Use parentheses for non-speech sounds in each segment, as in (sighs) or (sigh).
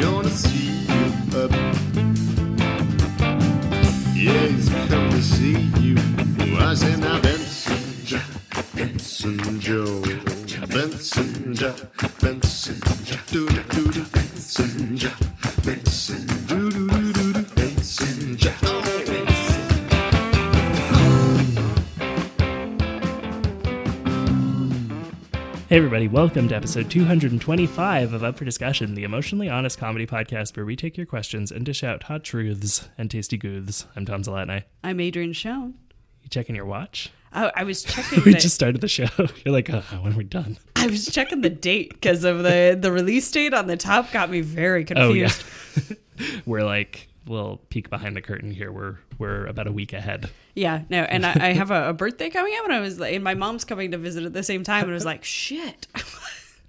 gonna see you up. Yeah, he's come to see you. I say now, Benson, Jack, Benson Joe, Benson, Jack, Benson, Jack, doo Hey, everybody, welcome to episode 225 of Up for Discussion, the emotionally honest comedy podcast where we take your questions and dish out hot truths and tasty gooths. I'm Tom Zalatni. I'm Adrian Schoen. You checking your watch? I, I was (laughs) checking. We the, just started the show. (laughs) You're like, oh, when are we done? I was checking the date because of the the release date on the top got me very Oh, yeah. confused. (laughs) we're like, we'll peek behind the curtain here. We're we're about a week ahead. yeah. no, and I, I have a, a birthday coming up, and I was like, and my mom's coming to visit at the same time, and I was like, shit.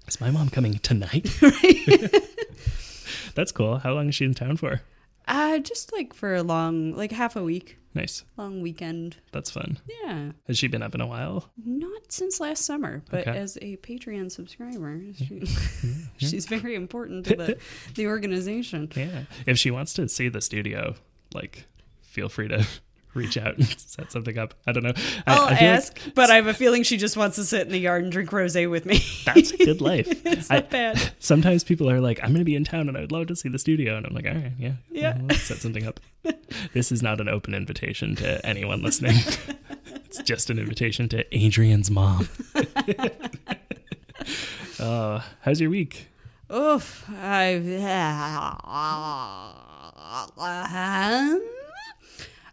Is my mom coming tonight? (laughs) (laughs) That's cool. How long is she in town for? Uh, just like for a long, like half a week, Nice. long weekend. That's fun. Yeah, Has she been up in a while? not since last summer, but Okay. as a Patreon subscriber, she, (laughs) she's very important to the (laughs) the organization. Yeah. If she wants to see the studio, like, feel free to reach out and (laughs) set something up. I don't know. I, I'll I feel like ask, but I have a feeling she just wants to sit in the yard and drink rosé with me. that's a good (laughs) life. it's I- not bad. (laughs) sometimes people are like, I'm going to be in town and I would love to see the studio. And I'm like, all right, yeah. Yeah. Let's set something up. this is not an open invitation to anyone listening. it's just an invitation to Adrian's mom. uh, how's your week? Oof. I. (sighs)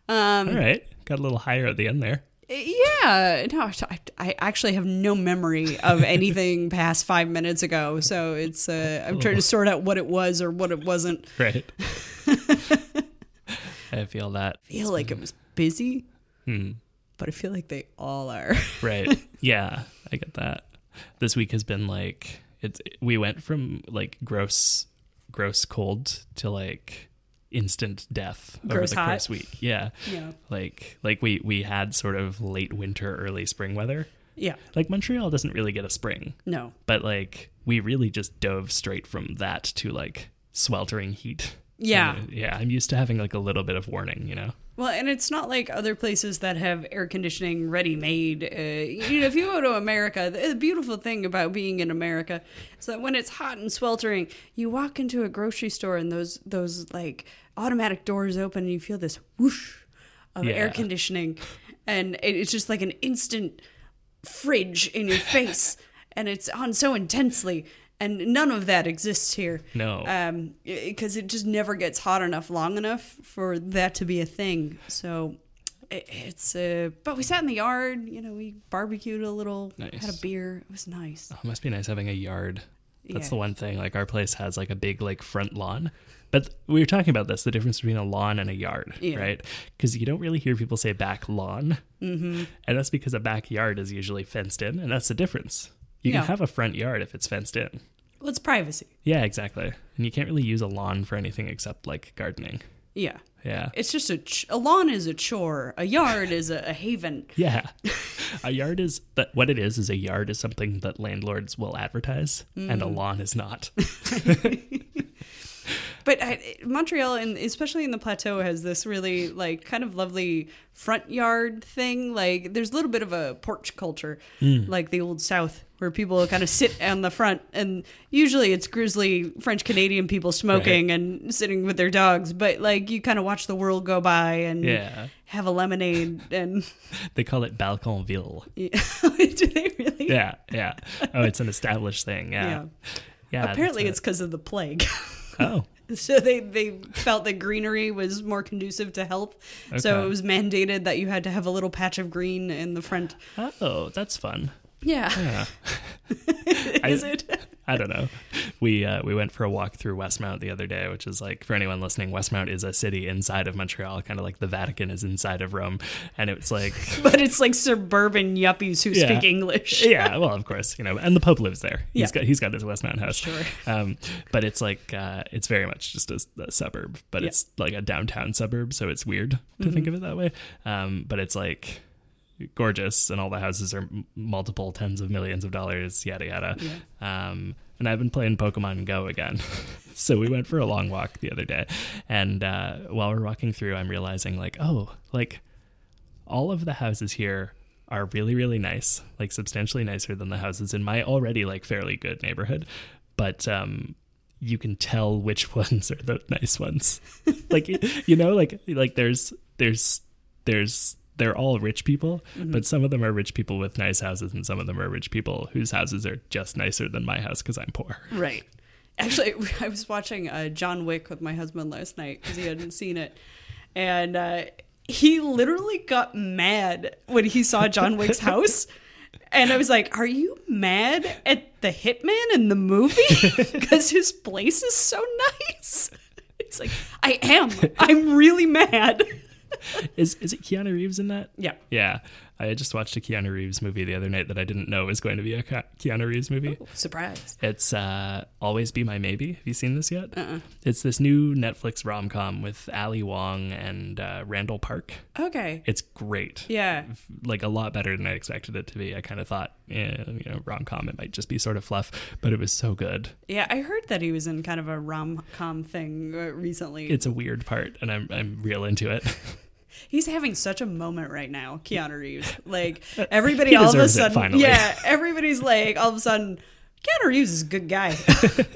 Um. All right. Got a little higher at the end there. Yeah. No, I, I actually have no memory of (laughs) anything past five minutes ago. So it's. Uh, I'm trying to sort out what it was or what it wasn't. Right. (laughs) I feel that. I feel like it was busy, Hmm. but I feel like they all are. (laughs) Right. yeah, I get that. This week has been like it's we went from like gross gross cold to like instant death over the hot. course week. Yeah. Yeah. Like like we we had sort of late winter early spring weather. Yeah. Like Montreal doesn't really get a spring, No. but like we really just dove straight from that to like sweltering heat. Yeah. And, yeah, I'm used to having like a little bit of warning, you know. Well, and it's not like other places that have air conditioning ready made. Uh, you know, if you go to America, the, the beautiful thing about being in America is that when it's hot and sweltering, you walk into a grocery store and those those like automatic doors open and you feel this whoosh of air conditioning, and it's just like an instant fridge in your face, (laughs) and it's on so intensely. And none of that exists here No. um because it just never gets hot enough long enough for that to be a thing so it, it's uh but we sat in the yard you know we barbecued a little Nice. had a beer it was nice Oh, it must be nice having a yard. That's Yeah. the one thing. Like our place has like a big like front lawn. But we were talking about this, the difference between a lawn and a yard, Yeah. right? Because you don't really hear people say back lawn. Mm-hmm. And that's because a backyard is usually fenced in, and that's the difference. You Yeah. can have a front yard if it's fenced in. well it's privacy Yeah, exactly. And you can't really use a lawn for anything except like gardening. yeah Yeah. it's just a ch- a lawn is a chore a yard is a, a haven (laughs) Yeah. a yard is that what it is is a yard is something that landlords will advertise and Mm. a lawn is not. (laughs) (laughs) But I, Montreal, and especially in the plateau, has this really like kind of lovely front yard thing. Like there's a little bit of a porch culture, hmm. like the old South, where people kind of sit on the front, and usually it's grizzly French Canadian people smoking and sitting with their dogs. But like you kind of watch the world go by and Yeah. have a lemonade and (laughs) They call it Balconville. (laughs) do they really? Yeah, yeah. Oh, it's an established thing. Yeah. Yeah. Yeah. Apparently, it's because of the plague. (laughs) oh, (laughs) So they, they felt that greenery was more conducive to health. So it was mandated that you had to have a little patch of green in the front. oh, that's fun. Yeah. Yeah. (laughs) Is I- it? I don't know. We uh, we went for a walk through Westmount the other day, which is like for anyone listening, Westmount is a city inside of Montreal, kind of like the Vatican is inside of Rome, and it's like (laughs) But it's like suburban yuppies who Yeah. speak English. (laughs) yeah, well, of course, you know, and the Pope lives there. He's Yeah. got he's got his Westmount house. Sure. Um, but it's like uh, it's very much just a, a suburb, but Yeah. it's like a downtown suburb, so it's weird to think of it that way. Um, but it's like gorgeous, and all the houses are m- multiple tens of millions of dollars, yada yada. Um, and I've been playing Pokemon Go again. (laughs) so we went for a long walk the other day, and uh, while we're walking through, I'm realizing like, oh, like all of the houses here are really really nice, like substantially nicer than the houses in my already like fairly good neighborhood, but um you can tell which (laughs) ones are the nice ones. like you know like like there's there's there's they're all rich people, but some of them are rich people with nice houses and some of them are rich people whose houses are just nicer than my house cuz I'm poor. Right. Actually, (laughs) I was watching uh, John Wick with my husband last night because he hadn't seen it, and uh, he literally got mad when he saw John Wick's (laughs) house. And I was like, "Are you mad at the hitman in the movie (laughs) because his place is so nice?" He's like, "I am. I'm really mad." (laughs) Is is it Keanu Reeves in that? Yeah. Yeah. I just watched a Keanu Reeves movie the other night that I didn't know was going to be a Keanu Reeves movie. Surprise. It's uh, Always Be My Maybe. Have you seen this yet? Uh-uh. It's this new Netflix rom com with Ali Wong and uh, Randall Park. Okay. It's great. Yeah. Like a lot better than I expected it to be. I kind of thought, eh, you know, rom com, it might just be sort of fluff, but it was so good. Yeah, I heard that he was in kind of a rom com thing uh, recently. It's a weird part, and I'm, I'm real into it. (laughs) He's having such a moment right now, Keanu Reeves. (laughs) Like everybody, all of a sudden, yeah, everybody's like, all of a sudden, Keanu Reeves is a good guy.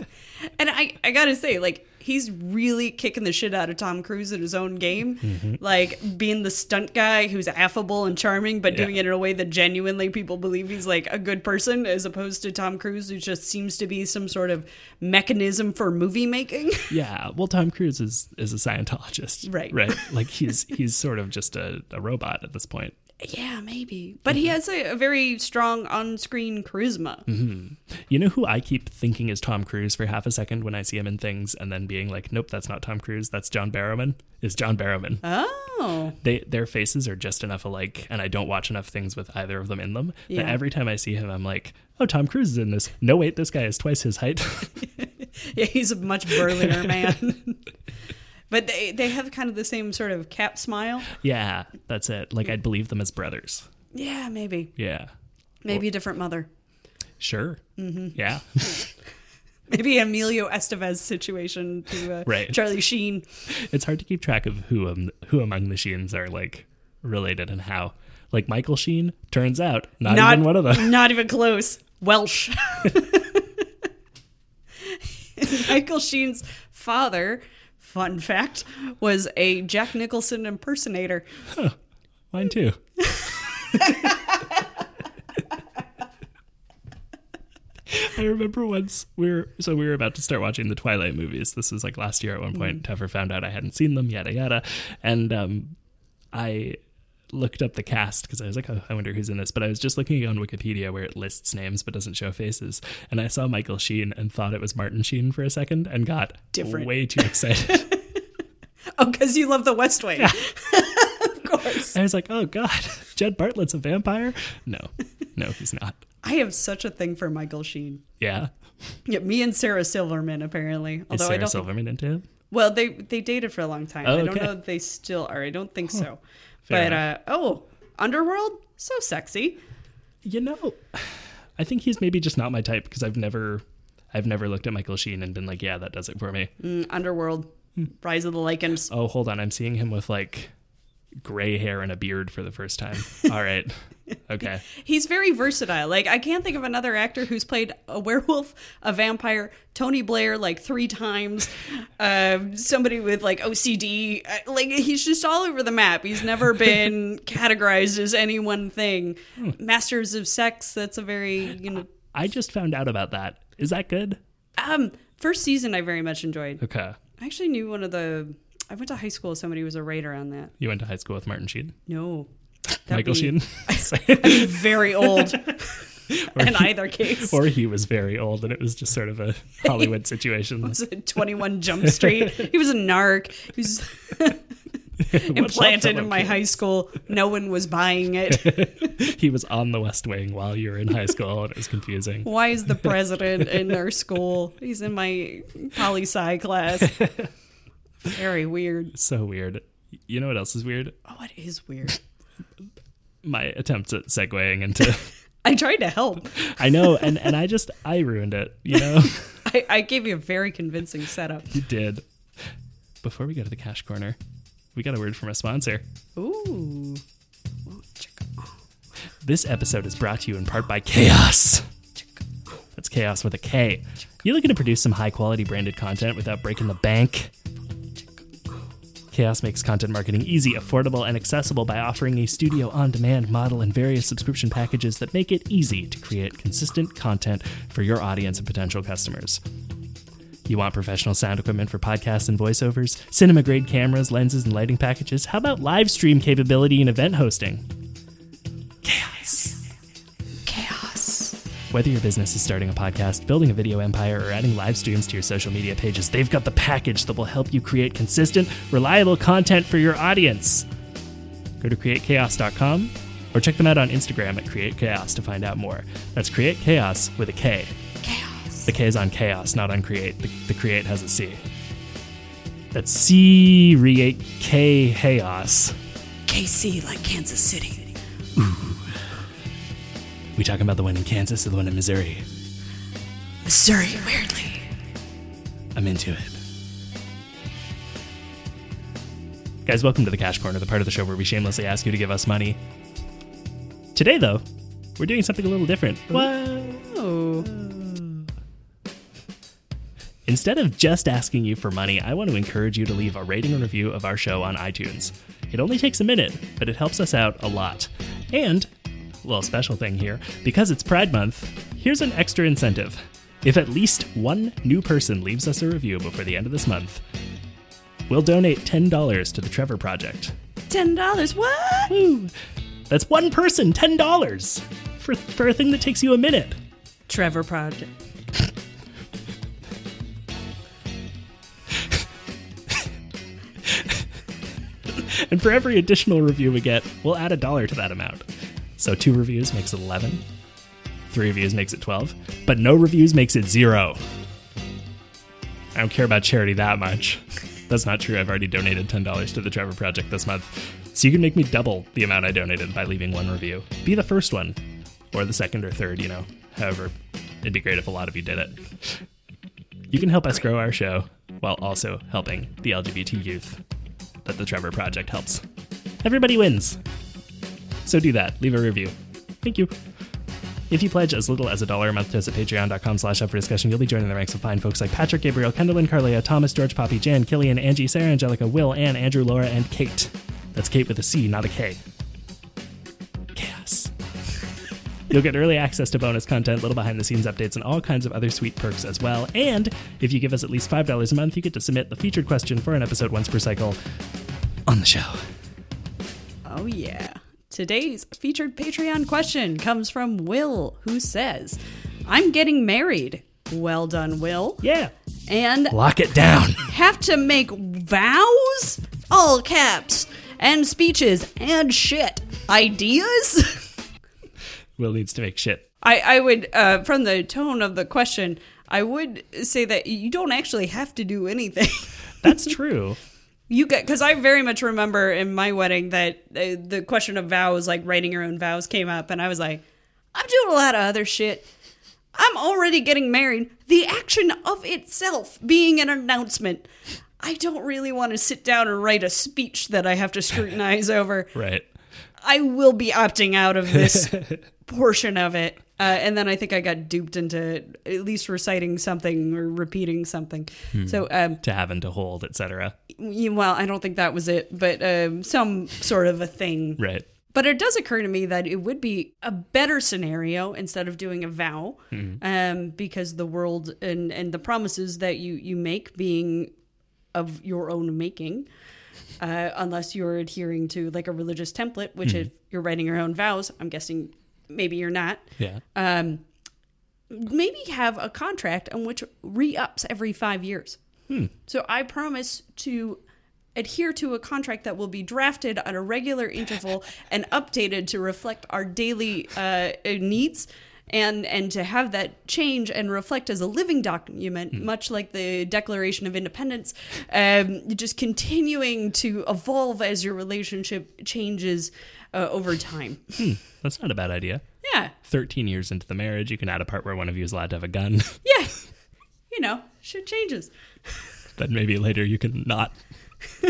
(laughs) and I, I gotta say, like, he's really kicking the shit out of Tom Cruise in his own game. Mm-hmm. Like being the stunt guy who's affable and charming, but Yeah. doing it in a way that genuinely people believe he's like a good person, as opposed to Tom Cruise, who just seems to be some sort of mechanism for movie making. (laughs) Yeah, well, Tom Cruise is is a Scientologist, Right. Right, (laughs) like he's he's sort of just a, a robot at this point. Yeah, maybe. But Mm-hmm. he has a, a very strong on screen charisma. You know who I keep thinking is Tom Cruise for half a second when I see him in things, and then being like, "Nope, that's not Tom Cruise. That's John Barrowman." Is John Barrowman? Oh. They their faces are just enough alike, and I don't watch enough things with either of them in them. That Yeah. every time I see him, I'm like, "Oh, Tom Cruise is in this." No, wait, this guy is twice his height. (laughs) Yeah, he's a much burlier (laughs) man. But they, they have kind of the same sort of cap smile. yeah, that's it. Like I'd believe them as brothers. Yeah, maybe. Yeah, Maybe a different mother. sure. Mm-hmm. Yeah. (laughs) Maybe Emilio Estevez situation to uh, Right. Charlie Sheen. it's hard to keep track of who um, who among the Sheens are like related and how. Like Michael Sheen, turns out not, even one of them. Not even close. Welsh. (laughs) (laughs) Michael Sheen's father, fun fact, was a Jack Nicholson impersonator. Mine too. I remember once we were so we were about to start watching the Twilight movies. This was like last year at one point. Teffer found out I hadn't seen them, yada yada, and um, I looked up the cast because I was like, oh, I wonder who's in this. But I was just looking on Wikipedia where it lists names but doesn't show faces, and I saw Michael Sheen and thought it was Martin Sheen for a second and got Different. way too excited. (laughs) (laughs) Oh, because you love the West Wing. (laughs) of course. I was like, oh god, Jed Bartlet's a vampire? No, no, he's not. I have such a thing for Michael Sheen. Yeah. Yeah, me and Sarah Silverman apparently. Is Although I Sarah don't. Silverman into him? Well, they they dated for a long time. Oh, I don't know if they still are. I don't think so. Fair but uh, oh, Underworld, so sexy. You know, I think he's maybe just not my type because I've never, I've never looked at Michael Sheen and been like, yeah, that does it for me. Mm, Underworld, Rise of the Lycans. Oh, hold on, I'm seeing him with like gray hair and a beard for the first time. (laughs) All right, okay. He's very versatile. Like I can't think of another actor who's played a werewolf, a vampire, Tony Blair like three times, (laughs) uh, somebody with like OCD. Uh, Like he's just all over the map. He's never (laughs) been categorized as any one thing. Masters of Sex. That's a very you know. I just found out about that. Is that good? Um, first season I very much enjoyed. Okay. I actually knew one of the. I went to high school. with Somebody who was a writer on that. You went to high school with Martin Sheen, No, That'd Michael be- Sheen, (laughs) I'd be very old. (laughs) in either case. or he was very old and it was just sort of a Hollywood (laughs) situation. was it 21 Jump Street? He was a narc. He was implanted in my kids? high school. No one was buying it. He was on the West Wing while you were in high school, and it was confusing. Why is the president in our school? He's in my poli sci class. Very weird. (laughs) So weird. You know what else is weird? Oh, it is weird. (laughs) My attempts at segueing into (laughs) I tried to help. I know, and and I just I ruined it. You know, I, I gave you a very convincing setup. you did. Before we go to the cash corner, we got a word from a sponsor. Ooh. Oh. This episode is brought to you in part by Chaos. That's Chaos with a K. You looking to produce some high quality branded content without breaking the bank? Chaos makes content marketing easy, affordable, and accessible by offering a studio on demand model and various subscription packages that make it easy to create consistent content for your audience and potential customers. You want professional sound equipment for podcasts and voiceovers, cinema grade cameras, lenses, and lighting packages? How about live stream capability and event hosting? Chaos. Whether your business is starting a podcast, building a video empire, or adding live streams to your social media pages, they've got the package that will help you create consistent, reliable content for your audience. Go to createchaos.com or check them out on Instagram at createchaos to find out more. That's create chaos with a K. Chaos. The K is on chaos, not on create. The, the create has a C. That's C create K chaos. KC like Kansas City. We talking about the one in Kansas or the one in Missouri? Missouri, weirdly. I'm into it. Guys, welcome to the Cash Corner, the part of the show where we shamelessly ask you to give us money. Today, though, we're doing something a little different. Oh. (laughs) Instead of just asking you for money, I want to encourage you to leave a rating and review of our show on iTunes. It only takes a minute, but it helps us out a lot. And, a little special thing here, because it's Pride Month, here's an extra incentive. If at least one new person leaves us a review before the end of this month, we'll donate $10 to the Trevor Project. Ten dollars. What? Woo! That's one person, $10 for, for a thing that takes you a minute. Trevor Project. (laughs) And for every additional review we get, we'll add a dollar to that amount. So two reviews makes it 11, three reviews makes it 12, but no reviews makes it zero. I don't care about charity that much. That's not true. I've already donated $10 to the Trevor Project this month. So you can make me double the amount I donated by leaving one review. Be the first one, or the second or third, you know. However, it'd be great if a lot of you did it. You can help us grow our show while also helping the LGBT youth that the Trevor Project helps. Everybody wins. So do that. Leave a review. Thank you. If you pledge as little as a dollar a month to us at patreon.com slash up for discussion, you'll be joining the ranks of fine folks like Patrick, Gabriel, Kendall, and Carlia, Thomas, George, Poppy, Jan, Killian, Angie, Sarah, Angelica, Will, Ann, Andrew, Laura, and Kate. That's Kate with a C, not a K. Chaos. (laughs) You'll get early access to bonus content, little behind the scenes updates, and all kinds of other sweet perks as well. And if you give us at least $5 a month, you get to submit the featured question for an episode once per cycle on the show. Oh, yeah. Today's featured Patreon question comes from Will, who says, I'm getting married. Well done, Will. Yeah. And Lock it down. have to make vows? All caps. And speeches and shit. Ideas? Will needs to make shit. I, I would, uh, from the tone of the question, I would say that you don't actually have to do anything. That's true. You get because I very much remember in my wedding that uh, the question of vows, like writing your own vows, came up, and I was like, I'm doing a lot of other shit. I'm already getting married. The action of itself being an announcement. I don't really want to sit down and write a speech that I have to scrutinize (laughs) over. Right. I will be opting out of this (laughs) portion of it. Uh, and then I think I got duped into at least reciting something or repeating something. So, um, To have and to hold, etc. well, I don't think that was it, but um, some sort of a thing. Right. But it does occur to me that it would be a better scenario instead of doing a vow, um, because the world and, and the promises that you, you make being of your own making, uh, unless you're adhering to like a religious template, which if you're writing your own vows, I'm guessing maybe you're not. Yeah. Um, maybe have a contract on which re-ups every five years. So I promise to adhere to a contract that will be drafted on a regular interval (laughs) and updated to reflect our daily uh, needs and and to have that change and reflect as a living document much like the declaration of independence um, just continuing to evolve as your relationship changes uh, over time That's not a bad idea. Yeah. 13 years into the marriage, you can add a part where one of you is allowed to have a gun. Yeah. (laughs) You know, shit changes. then maybe later you can not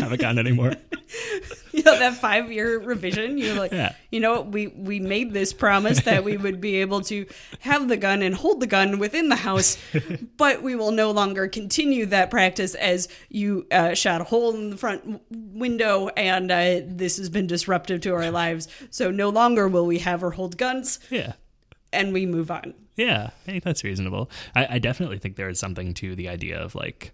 have a gun anymore. (laughs) you know that five year revision you're like Yeah. you know we we made this promise that we would be able to have the gun and hold the gun within the house (laughs) but we will no longer continue that practice as you uh, shot a hole in the front window and uh, this has been disruptive to our lives so no longer will we have or hold guns Yeah. and we move on Yeah, I think that's reasonable. I, I definitely think there is something to the idea of like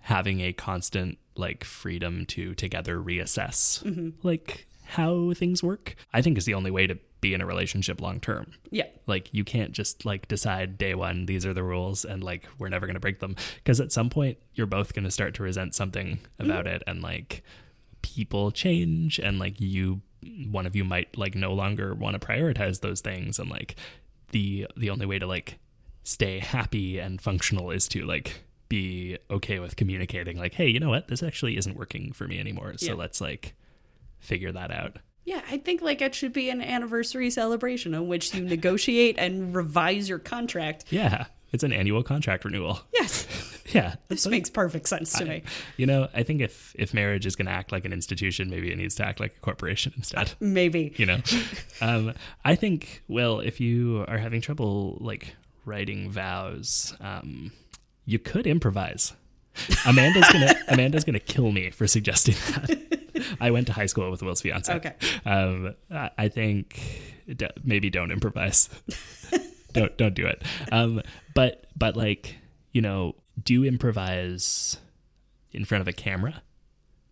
having a constant like freedom to together reassess mm-hmm. like how things work. I think is the only way to be in a relationship long term. yeah Like you can't just like decide day one these are the rules and like we're never going to break them because at some point you're both going to start to resent something about mm-hmm. it and like people change and like you one of you might like no longer want to prioritize those things and like the the only way to like stay happy and functional is to like be okay with communicating like hey you know what? This actually isn't working for me anymore. So Yeah. let's like figure that out. Yeah i think like it should be an anniversary celebration in which you negotiate and revise your contract yeah it's an annual contract renewal yes (laughs) yeah this makes perfect sense to me You know, I think if if marriage is going to act like an institution, maybe it needs to act like a corporation (laughs) instead. maybe You know, (laughs) um, I think. Well, if you are having trouble like writing vows, um, you could improvise. Amanda's gonna Amanda's gonna kill me for suggesting that. I went to high school with Will's fiance. Okay. Um, I I think maybe don't improvise. Don't don't do it. Um, but but like you know, do improvise in front of a camera,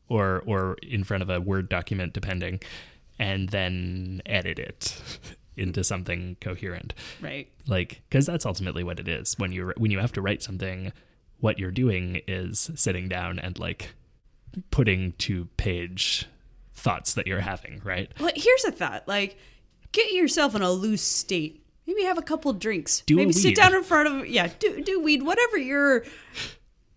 or or in front of a Word document, depending, and then edit it (laughs) into something coherent right like because that's ultimately what it is when you when you have to write something what you're doing is sitting down and like putting to page thoughts that you're having right Well, here's a thought. Like, get yourself in a loose state. Maybe have a couple drinks. Do a Maybe sit down in front of yeah. Do do weed. Whatever your,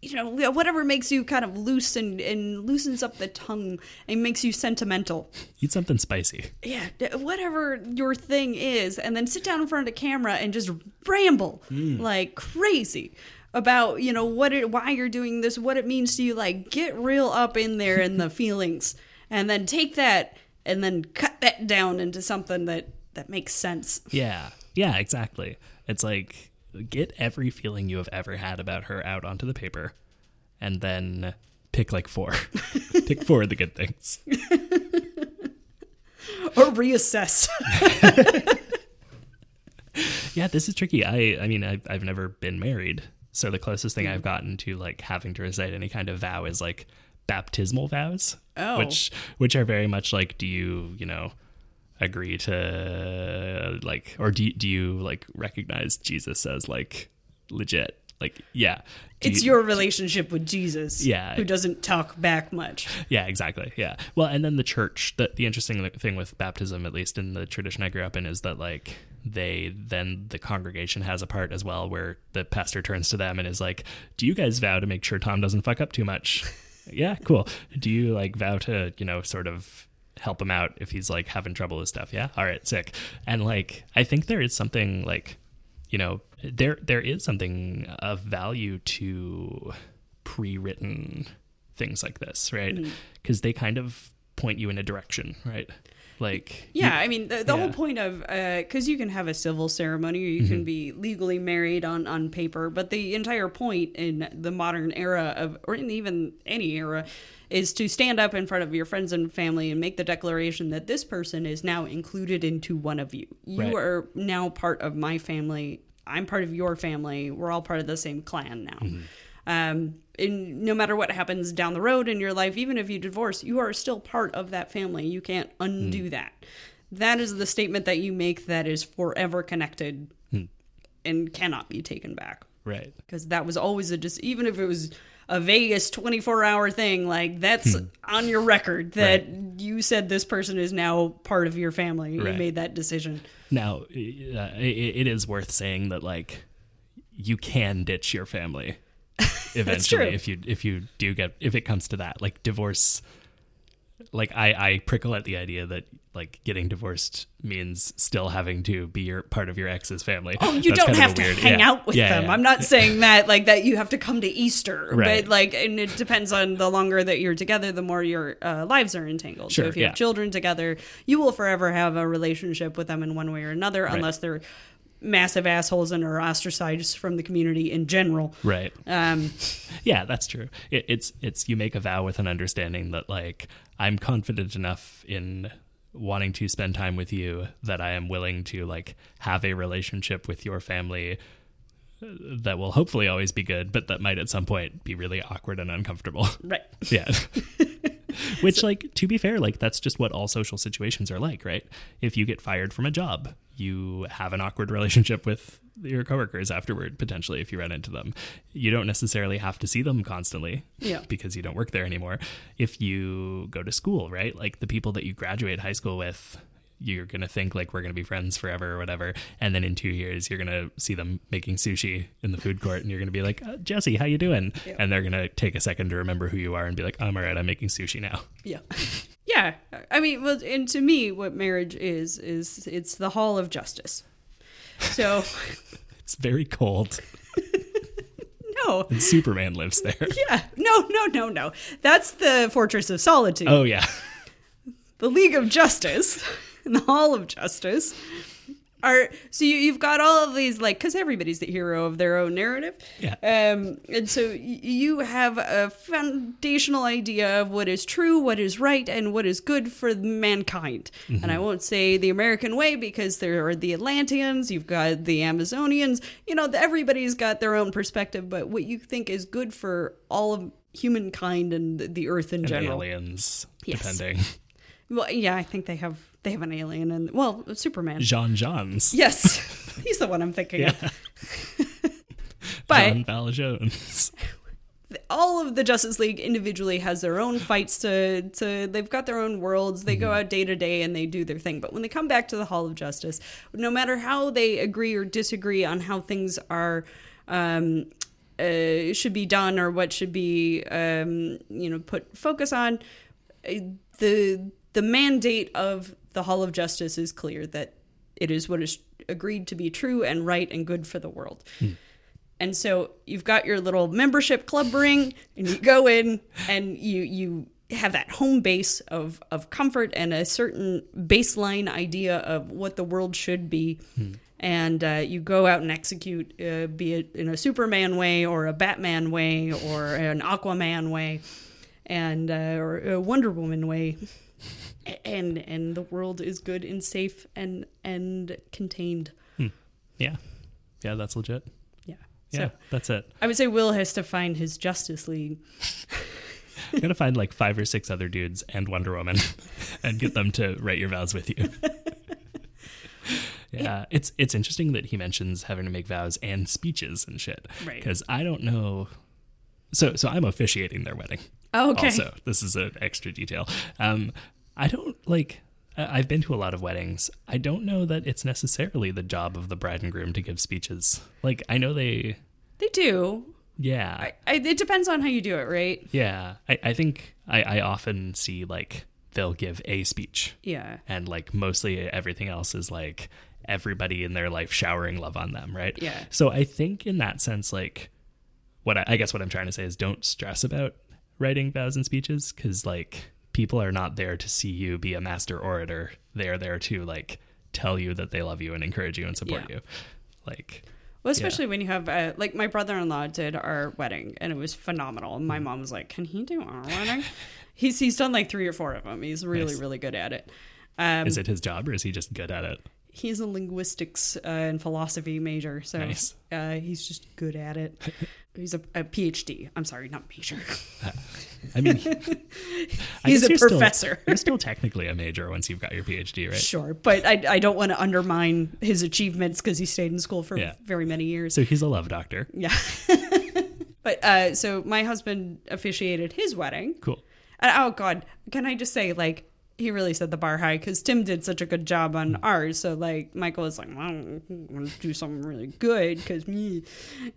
you know, whatever makes you kind of loose and and loosens up the tongue and makes you sentimental. eat something spicy Yeah, whatever your thing is, and then sit down in front of the camera and just ramble mm. like crazy about you know what it, why you're doing this, what it means to you. Like, get real up in there in the (laughs) feelings, and then take that and then cut that down into something that that makes sense. yeah yeah exactly. It's like get every feeling you have ever had about her out onto the paper and then pick like four. (laughs) Pick four of the good things. (laughs) Or reassess. (laughs) yeah this is tricky. I i mean I've, I've never been married. So the closest thing i've mm-hmm. gotten to like having to recite any kind of vow is like baptismal vows Oh. which which are very much like do you you know agree to like or do, you- do you like recognize jesus as like legit like yeah Do it's you- your relationship with Jesus, Yeah. who doesn't talk back much. Yeah, exactly. Yeah. Well, and then the church, the, the interesting thing with baptism, at least in the tradition I grew up in, is that like they then the congregation has a part as well where the pastor turns to them and is like, Do you guys vow to make sure Tom doesn't fuck up too much? (laughs) yeah, cool. Do you like vow to, you know, sort of help him out if he's like having trouble with stuff? Yeah. All right, sick. And like, I think there is something like, you know, there there is something of value to pre-written things like this, right? Mm-hmm. Because they kind of point you in a direction, right? Like, Yeah, I mean the, the whole point of because you can have a civil ceremony or you Mm-hmm. can be legally married on on paper, but the entire point in the modern era of or in even any era is to stand up in front of your friends and family and make the declaration that this person is now included into one of you. You Right. are now part of my family. I'm part of your family. We're all part of the same clan now. Mm-hmm. Um, and no matter what happens down the road in your life, even if you divorce, you are still part of that family. You can't undo that. That is the statement that you make that is forever connected and cannot be taken back. right? Because that was always a just, even if it was a Vegas 24 hour thing, like that's on your record that you said this person is now part of your family. You made that decision. Now, uh, it, it is worth saying that like you can ditch your family (laughs) eventually if you if you do get if it comes to that. Like divorce like I, I prickle at the idea that like getting divorced means still having to be your part of your ex's family. Oh, you That's don't have to weird- hang yeah. out with Yeah, them. yeah. I'm not saying that like that you have to come to Easter, Right. but like, and it depends on the longer that you're together, the more your uh, lives are entangled. Sure, so if you have children together, you will forever have a relationship with them in one way or another, unless they're massive assholes and are ostracized from the community in general. Right. Um, (laughs) Yeah, that's true. It, it's it's you make a vow with an understanding that like I'm confident enough in wanting to spend time with you that I am willing to like have a relationship with your family uh, that will hopefully always be good, but that might at some point be really awkward and uncomfortable. right. (laughs) Yeah. Which, like, to be fair, like, that's just what all social situations are like, right? If you get fired from a job, you have an awkward relationship with your coworkers afterward, potentially, if you run into them. You don't necessarily have to see them constantly Yeah. because you don't work there anymore. If you go to school, right? Like, the people that you graduate high school with, you're going to think like we're going to be friends forever or whatever. And then in two years, you're going to see them making sushi in the food court and you're going to be like, uh, Jesse, how you doing? And they're going to take a second to remember who you are and be like, I'm all right. I'm making sushi now. Yeah. (laughs) Yeah. I mean, well, and to me, what marriage is, is it's the hall of justice. So, (laughs) It's very cold. (laughs) no. And Superman lives there. Yeah. No, no, no, no. That's the Fortress of Solitude. Oh, yeah. the League of Justice and the Hall of Justice are so you, you've got all of these like because everybody's the hero of their own narrative Yeah. um and so y- you have a foundational idea of what is true what is right and what is good for mankind and i won't say the american way because there are the atlanteans you've got the amazonians you know everybody's got their own perspective but what you think is good for all of humankind and the earth in And general aliens, Yes. depending. well, yeah, I think they have they have an alien and well, Superman. J'onn J'onzz. Yes, (laughs) he's the one I'm thinking Yeah. of. (laughs) But John Valajones. (laughs) all of the Justice League individually has their own fights to to. They've got their own worlds. They go out day to day and they do their thing. But when they come back to the Hall of Justice, no matter how they agree or disagree on how things are. Um, uh, should be done or what should be um, you know put focus on uh, the the mandate of the Hall of Justice is clear that it is what is agreed to be true and right and good for the world. And so you've got your little membership club ring, and you go in and you you have that home base of of comfort and a certain baseline idea of what the world should be. And uh, you go out and execute, uh, be it in a Superman way or a Batman way or an Aquaman way, and uh, or a Wonder Woman way, and and the world is good and safe and and contained. Hmm. Yeah. Yeah, that's legit. Yeah. Yeah, So that's it. I would say Will has to find his Justice League. (laughs) I'm gonna find like five or six other dudes and Wonder Woman, (laughs) and get them to write your vows with you. (laughs) yeah, it's it's interesting that he mentions having to make vows and speeches and shit. Right. Because I don't know. So so I'm officiating their wedding. Oh, okay. Also, this is an extra detail. Um, I don't like. I've been to a lot of weddings. I don't know that it's necessarily the job of the bride and groom to give speeches. Like I know they. They do. Yeah. I, I, it depends on how you do it, right? Yeah, I, I think I, I often see like they'll give a speech, Yeah. and like mostly everything else is like everybody in their life showering love on them, right? Yeah. So I think in that sense, like what I, I guess what I'm trying to say is don't stress about writing vows and speeches because like people are not there to see you be a master orator. They are there to like tell you that they love you and encourage you and support Yeah. you. Like Well, especially when you have, uh, like, my brother in law did our wedding and it was phenomenal. And my mom was like, Can he do our wedding? (laughs) he's, he's done like three or four of them. He's really, Nice. really good at it. Um, is it his job or is he just good at it? he's a linguistics uh, and philosophy major. So Nice. uh, he's just good at it. (laughs) He's a, a PhD. I'm sorry, not major. (laughs) I mean, (laughs) I He's a you're still- professor. (laughs) you're still technically a major once you've got your PhD, right? Sure, but I, I don't want to undermine his achievements because he stayed in school for Yeah. very many years. So he's a love doctor. Yeah. but uh, so my husband officiated his wedding. Cool. And, oh God, can I just say, like, he really set the bar high because Tim did such a good job on ours. So like Michael was like, well, I'm gonna do something really good because me,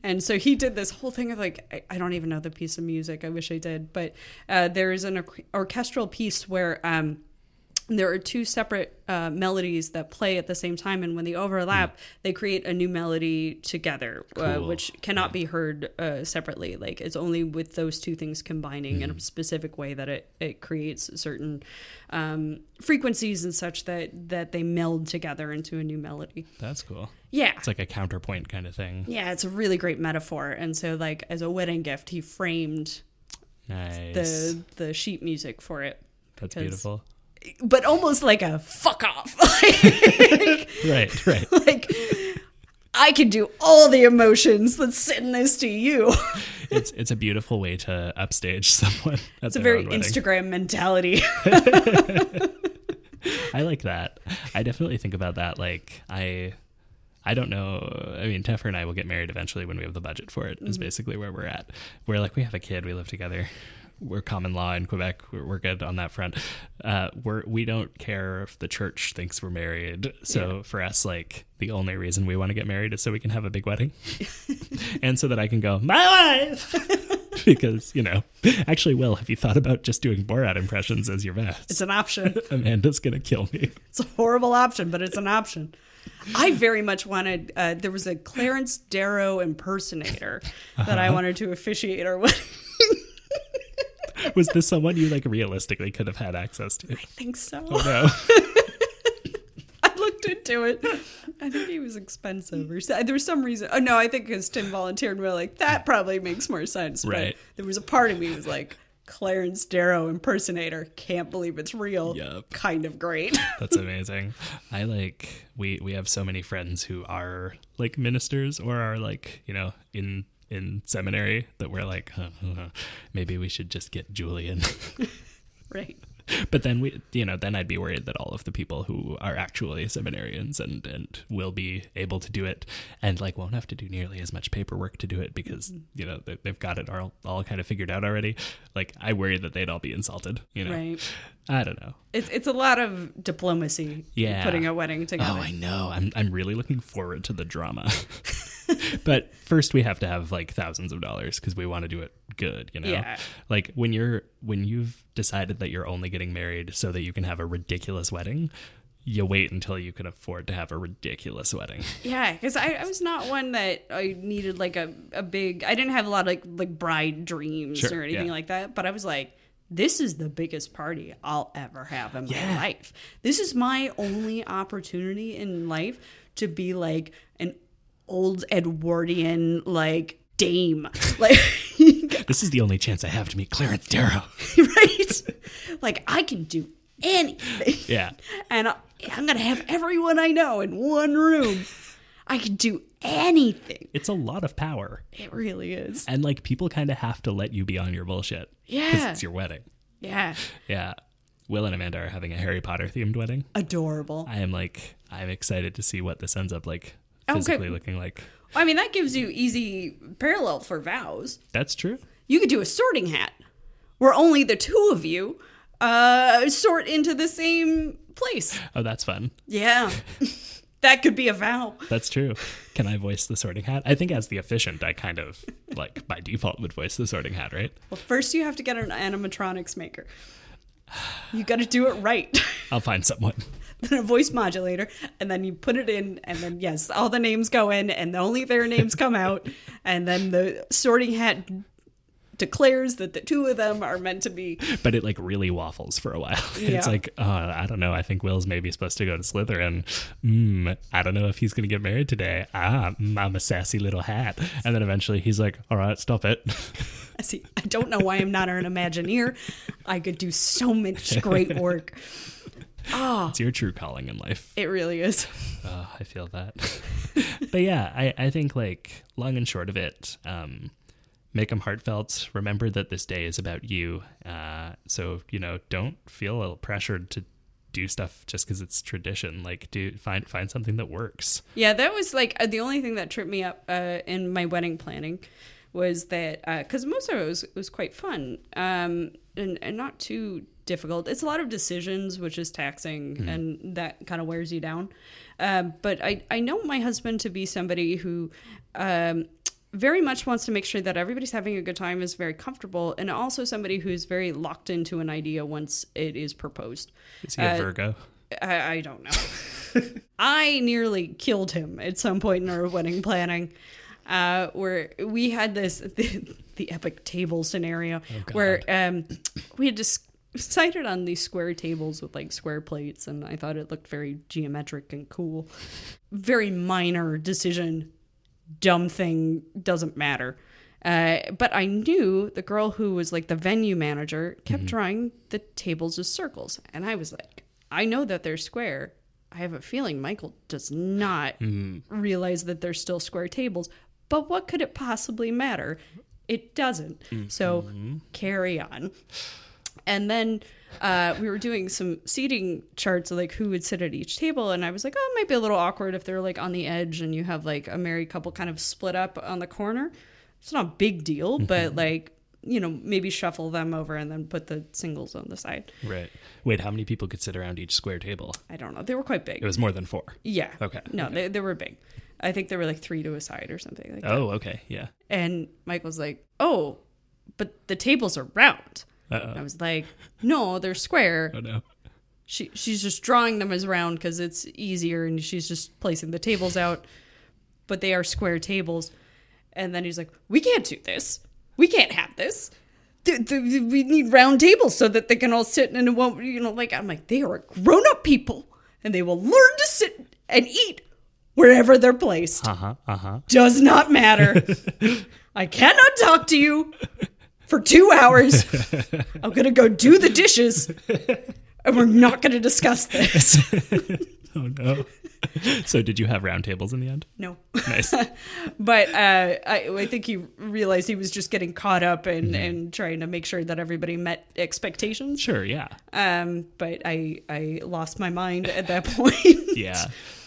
and so he did this whole thing of like I, I don't even know the piece of music. I wish I did, but uh, there is an or- orchestral piece where um, there are two separate uh, melodies that play at the same time, and when they overlap, they create a new melody together, uh, which cannot be heard uh, separately. Like it's only with those two things combining in a specific way that it, it creates certain um, frequencies and such that that they meld together into a new melody. That's cool. Yeah. It's like a counterpoint kind of thing. yeah, it's a really great metaphor. And so, like as a wedding gift, he framed Nice. the the sheet music for it. That's beautiful. But almost like a fuck off. (laughs) Right, right. like I can do all the emotions. Let's send this to you. (laughs) it's it's a beautiful way to upstage someone. It's That's a very Instagram mentality. (laughs) I like that. I definitely think about that. Like I, I don't know. I mean, Teffer and I will get married eventually when we have the budget for it. Is Mm-hmm. basically where we're at. We're like we have a kid. We live together. We're common law in Quebec. We're, we're good on that front. Uh, we're we don't care if the church thinks we're married. So for us, like the only reason we want to get married is so we can have a big wedding, (laughs) and so that I can go my wife. (laughs) because you know, actually, Will, have you thought about just doing Borat impressions as your best? It's an option. (laughs) Amanda's gonna kill me. It's a horrible option, but it's an option. I very much wanted. Uh, there was a Clarence Darrow impersonator that Uh-huh. I wanted to officiate our wedding. (laughs) Was this someone you like realistically could have had access to? I think so. Oh no. (laughs) I looked into it. I think he was expensive, or so- there was some reason. Oh no, I think because Tim volunteered, and we are like, that probably makes more sense. Right. But there was a part of me was like, Clarence Darrow impersonator. Can't believe it's real. Yup. Kind of great. (laughs) That's amazing. I like we we have so many friends who are like ministers or are like, you know, in in seminary that we're like, huh, huh, maybe we should just get Julian. (laughs) right. but then we you know, then I'd be worried that all of the people who are actually seminarians and and will be able to do it and like won't have to do nearly as much paperwork to do it because, mm-hmm. you know, they, they've got it all all kind of figured out already. Like I worry that they'd all be insulted, you know. Right. I don't know. It's it's a lot of diplomacy. Yeah. Putting a wedding oh, together. Oh, I know. I'm I'm really looking forward to the drama. (laughs) (laughs) but first we have to have like thousands of dollars because we want to do it good, you know? Yeah. Like when you're when you've decided that you're only getting married so that you can have a ridiculous wedding, you wait until you can afford to have a ridiculous wedding. (laughs) Yeah, because I, I was not one that I needed like a, a big. I didn't have a lot of like like bride dreams Sure, or anything yeah. like that. But I was like, this is the biggest party I'll ever have in my Yeah. life. This is my only opportunity in life to be like old Edwardian like dame, (laughs) like (laughs) This is the only chance I have to meet Clarence Darrow. (laughs) right. Like I can do anything. Yeah. and I, I'm gonna have everyone I know in one room. I can do anything. It's a lot of power. It really is. And like people kind of have to let you be on your bullshit. Yeah. it's your wedding. Yeah. Yeah. Will and Amanda are having a Harry Potter themed wedding. Adorable. I am like I'm excited to see what this ends up like Okay. physically looking like. I mean, that gives you easy parallel for vows. That's true. You could do a sorting hat where only the two of you uh, sort into the same place. Oh, that's fun. Yeah. (laughs) that could be a vow. That's true. Can I voice the sorting hat? I think as the officiant, I kind of like by default would voice the sorting hat, right? Well, first you have to get an animatronics maker. You got to do it right. I'll find someone. Then (laughs) a voice modulator, and then you put it in, and then yes, all the names go in, and only their names come out, (laughs) and then the sorting hat declares that the two of them are meant to be. But it like really waffles for a while. (laughs) Yeah. It's like, uh, I don't know. I think Will's maybe supposed to go to Slytherin. Mm, I don't know if he's going to get married today. Ah, mm, I'm a sassy little hat. And then eventually he's like, all right, stop it. I see. I don't know why I'm not an Imagineer. I could do so much great work. It's your true calling in life. It really is. Oh, I feel that. (laughs) but yeah, I, I think like long and short of it, um, make them heartfelt. Remember that this day is about you. Uh, so you know, don't feel a little pressured to do stuff just because it's tradition. Like, do find find something that works. Yeah, that was like uh, the only thing that tripped me up uh, in my wedding planning was that because most of it was was quite fun um, and, and not too difficult. It's a lot of decisions, which is taxing, Mm-hmm. and that kind of wears you down. Um, but I, I know my husband to be somebody who um, very much wants to make sure that everybody's having a good time, is very comfortable, and also somebody who's very locked into an idea once it is proposed. Is he a Uh, Virgo? I, I don't know. (laughs) I nearly killed him at some point in our wedding planning, uh, where we had this (laughs) the, the epic table scenario God. where um, we had just decided on these square tables with like square plates, and I thought it looked very geometric and cool. Very minor decision, dumb thing, doesn't matter. Uh, but I knew the girl who was like the venue manager kept mm-hmm. drawing the tables as circles. And I was like, I know that they're square. I have a feeling Michael does not mm-hmm. realize that they're still square tables. But what could it possibly matter? It doesn't. So mm-hmm. carry on. And then uh, we were doing some seating charts of like who would sit at each table, and I was like, oh, it might be a little awkward if they're like on the edge and you have like a married couple kind of split up on the corner. It's not a big deal, but like you know maybe shuffle them over and then put the singles on the side. Right. Wait, how many people could sit around each square table? I don't know. They were quite big It was more than four. Yeah. Okay, No, okay. They, they were big. I think there were like three to a side or something like that. Oh, okay. Yeah. And Mike was like, "Oh, but the tables are round." I Uh-oh. was like, "No, they're square." Oh, no. she she's just drawing them as round because it's easier and she's just placing the tables out but they are square tables and then he's like we can't do this we can't have this Th- th- we need round tables so that they can all sit and it won't you know like i'm like they are grown-up people and they will learn to sit and eat wherever they're placed Uh huh. Uh huh. does not matter (laughs) i cannot talk to you for two hours (laughs) i'm gonna go do the dishes and we're not gonna discuss this (laughs) Oh, no. so, did you have round tables in the end? no Nice. (laughs) but uh, I, I think he realized he was just getting caught up and, Mm-hmm. and trying to make sure that everybody met expectations. sure. Yeah. Um, but I I lost my mind at that point. Yeah.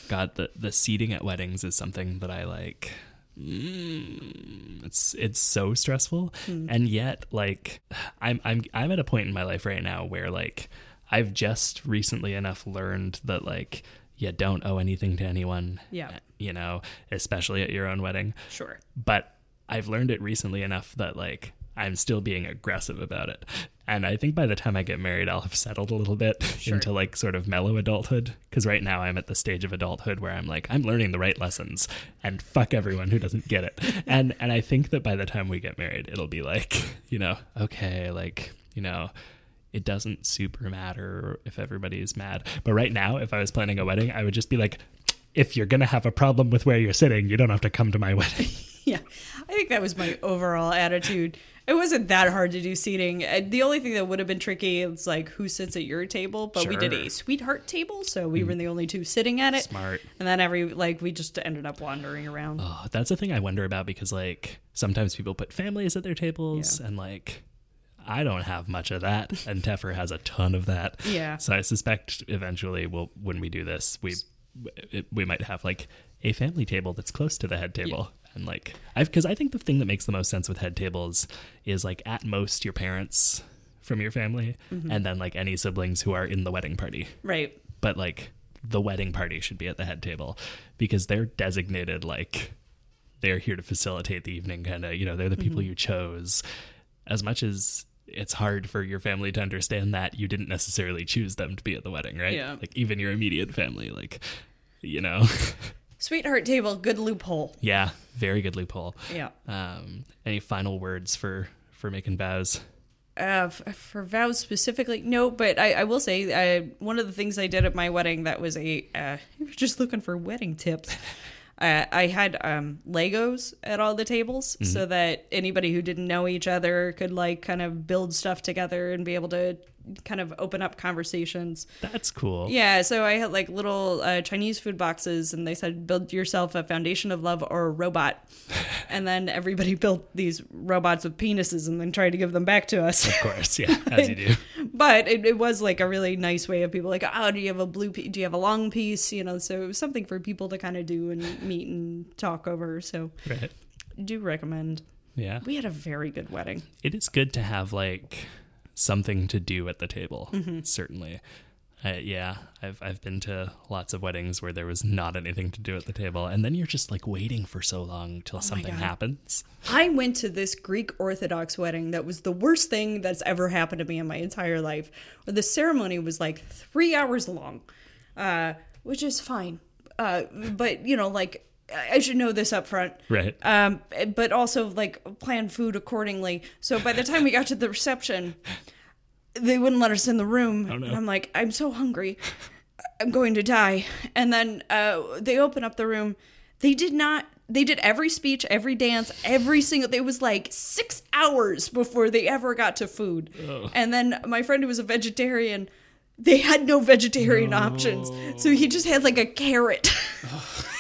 God, the the seating at weddings is something that I like. Mm, it's it's so stressful, and yet like I'm I'm I'm at a point in my life right now where like I've just recently enough learned that like you don't owe anything to anyone. Yeah. You know, especially at your own wedding. sure. but I've learned it recently enough that like I'm still being aggressive about it. And I think by the time I get married, I'll have settled a little bit (laughs) into like sort of mellow adulthood. Because right now I'm at the stage of adulthood where I'm like, I'm learning the right lessons and fuck everyone who doesn't get it. (laughs) and and I think that by the time we get married, it'll be like, (laughs) you know, okay, like, you know, it doesn't super matter if everybody is mad. But right now, if I was planning a wedding, I would just be like, if you're gonna have a problem with where you're sitting, you don't have to come to my wedding. Yeah, I think that was my overall attitude. It wasn't that hard to do seating. Uh, The only thing that would have been tricky is like who sits at your table. But we did a sweetheart table, so we were the only two sitting at it. Smart. And then every like we just ended up wandering around. Oh, that's the thing I wonder about because like sometimes people put families at their tables Yeah. and like I don't have much of that and Teffer has a ton of that. Yeah. So I suspect eventually we'll when we do this we it, we might have like a family table that's close to the head table and like I've because I think the thing that makes the most sense with head tables is like at most your parents from your family Mm-hmm. and then like any siblings who are in the wedding party Right. but like the wedding party should be at the head table because they're designated like they're here to facilitate the evening kind of you know they're the people Mm-hmm. you chose as much as it's hard for your family to understand that you didn't necessarily choose them to be at the wedding right Yeah. like even your immediate family like you know (laughs) Sweetheart table, good loophole. yeah very good loophole Yeah. um any final words for for making vows Uh, for vows specifically, no. But I, I will say, uh, one of the things I did at my wedding that was a uh, (laughs) just looking for wedding tips. Uh, I had um, Legos at all the tables so that anybody who didn't know each other could like kind of build stuff together and be able to kind of open up conversations. that's cool Yeah, so I had like little uh, Chinese food boxes, and they said, "Build yourself a foundation of love or a robot." (laughs) and then everybody built these robots with penises, and then tried to give them back to us. of course yeah as you do (laughs) but it, it was like a really nice way of people like, "Oh, do you have a blue? Piece? Do you have a long piece?" You know, so it was something for people to kind of do and meet and talk over. So, right do recommend. yeah We had a very good wedding. it is good to have like something to do at the table. Certainly. Uh, yeah, I've I've been to lots of weddings where there was not anything to do at the table, and then you're just like waiting for so long till something happens. I went to this Greek Orthodox wedding that was the worst thing that's ever happened to me in my entire life. Where the ceremony was like three hours long, uh, which is fine. Uh, but you know, like I should know this up front. Right. Um, but also like plan food accordingly. So by the time we got to the reception, they wouldn't let us in the room. Oh, no. And I'm like, I'm so hungry. I'm going to die. And then uh, they open up the room. They did not. They did every speech, every dance, every single. It was like six hours before they ever got to food. And then my friend who was a vegetarian, they had no vegetarian options, so he just had like a carrot. (laughs)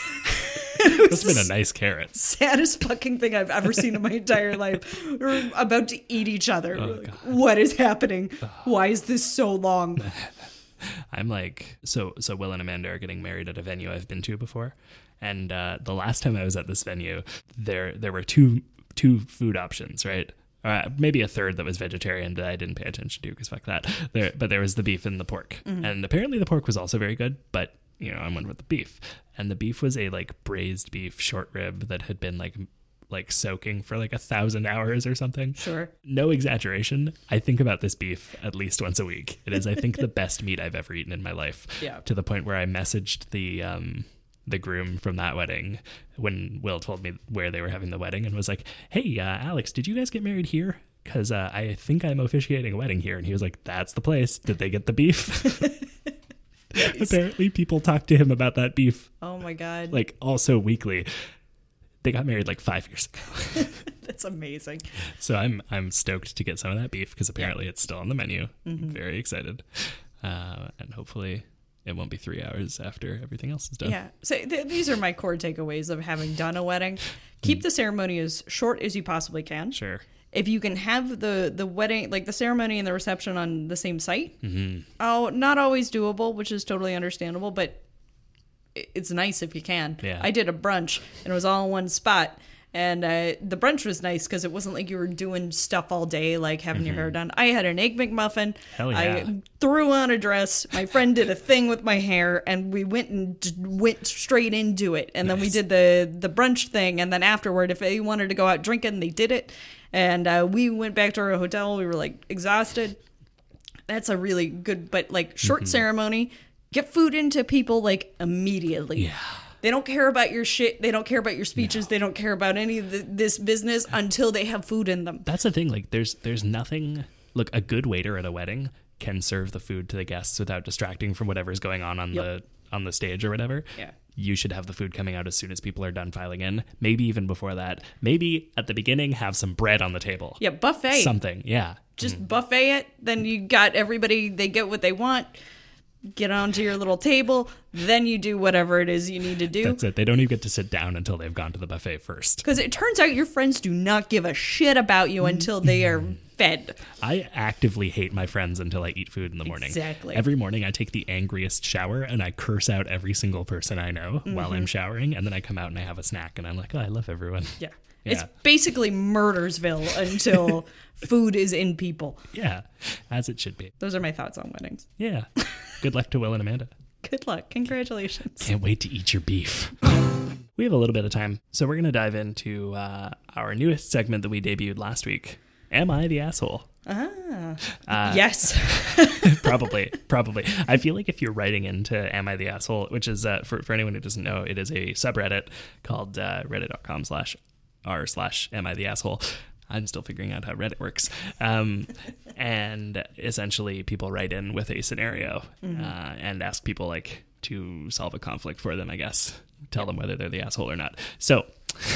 That's been a nice carrot. saddest fucking thing I've ever seen in my entire life. We're about to eat each other. We're like, what is happening? Why is this so long? (laughs) I'm like, so so Will and Amanda are getting married at a venue I've been to before, and uh, the last time I was at this venue, there there were two two food options, right? Uh, maybe a third that was vegetarian that I didn't pay attention to because fuck that. There, but there was the beef and the pork, and apparently the pork was also very good. But you know, I went with the beef, and the beef was a like braised beef short rib that had been like like soaking for like a thousand hours or something. Sure. No exaggeration. I think about this beef at least once a week. It is, I think, the (laughs) best meat I've ever eaten in my life. Yeah. To the point where I messaged the um the groom from that wedding when Will told me where they were having the wedding and was like, "Hey, uh, Alex, did you guys get married here?" Because uh, I think I'm officiating a wedding here, and he was like, "That's the place." Did they get the beef? (laughs) Apparently, people talk to him about that beef Oh my god. like also weekly. They got married like five years ago. (laughs) That's amazing. So I'm I'm stoked to get some of that beef because apparently it's still on the menu. I'm very excited, uh, and hopefully it won't be three hours after everything else is done. Yeah. So th- these are my core takeaways of having done a wedding. (laughs) Keep the ceremony as short as you possibly can. Sure. If you can have the the wedding, like the ceremony and the reception on the same site, oh, not always doable, which is totally understandable, but it's nice if you can. Yeah. I did a brunch and it was all in one spot. And uh, the brunch was nice because it wasn't like you were doing stuff all day, like having your hair done. I had an egg McMuffin. Hell yeah. I threw on a dress. My friend did a thing with my hair, and we went and d- went straight into it. And then we did the the brunch thing, and then afterward, if they wanted to go out drinking, they did it. And uh, we went back to our hotel. We were like exhausted. That's a really good, but like short Mm-hmm. ceremony. Get food into people like immediately. Yeah. They don't care about your shit. They don't care about your speeches. They don't care about any of the, this business until they have food in them. That's the thing. Like, there's there's nothing. Look, a good waiter at a wedding can serve the food to the guests without distracting from whatever's going on on Yep. the on the stage or whatever. Yeah. You should have the food coming out as soon as people are done filing in. Maybe even before that. Maybe at the beginning have some bread on the table. Yeah, buffet. Something. Yeah. just mm. buffet it. Then you got everybody, they get what they want. Get onto your little table. Then you do whatever it is you need to do. That's it. They don't even get to sit down until they've gone to the buffet first. Because it turns out your friends do not give a shit about you mm-hmm. until they are mm-hmm. Fed. I actively hate my friends until I eat food in the morning. Exactly. Every morning I take the angriest shower and I curse out every single person I know while Mm-hmm. I'm showering and then I come out and I have a snack and I'm like, "Oh, I love everyone." Yeah. (laughs) It's basically Murdersville (laughs) until food is in people. Yeah, as it should be. Those are my thoughts on weddings. Yeah. Good luck to Will and Amanda. (laughs) Good luck. Congratulations. Can't wait to eat your beef. we have a little bit of time, so we're going to dive into uh, our newest segment that we debuted last week. Am I the asshole? Ah, yes. (laughs) probably probably. I feel like if you're writing into am i the asshole which is uh, for, for anyone who doesn't know it is a subreddit called uh, reddit.com slash r slash am i the asshole. I'm still figuring out how reddit works. Um, and essentially people write in with a scenario uh, and ask people like to solve a conflict for them i guess. Tell them whether they're the asshole or not. So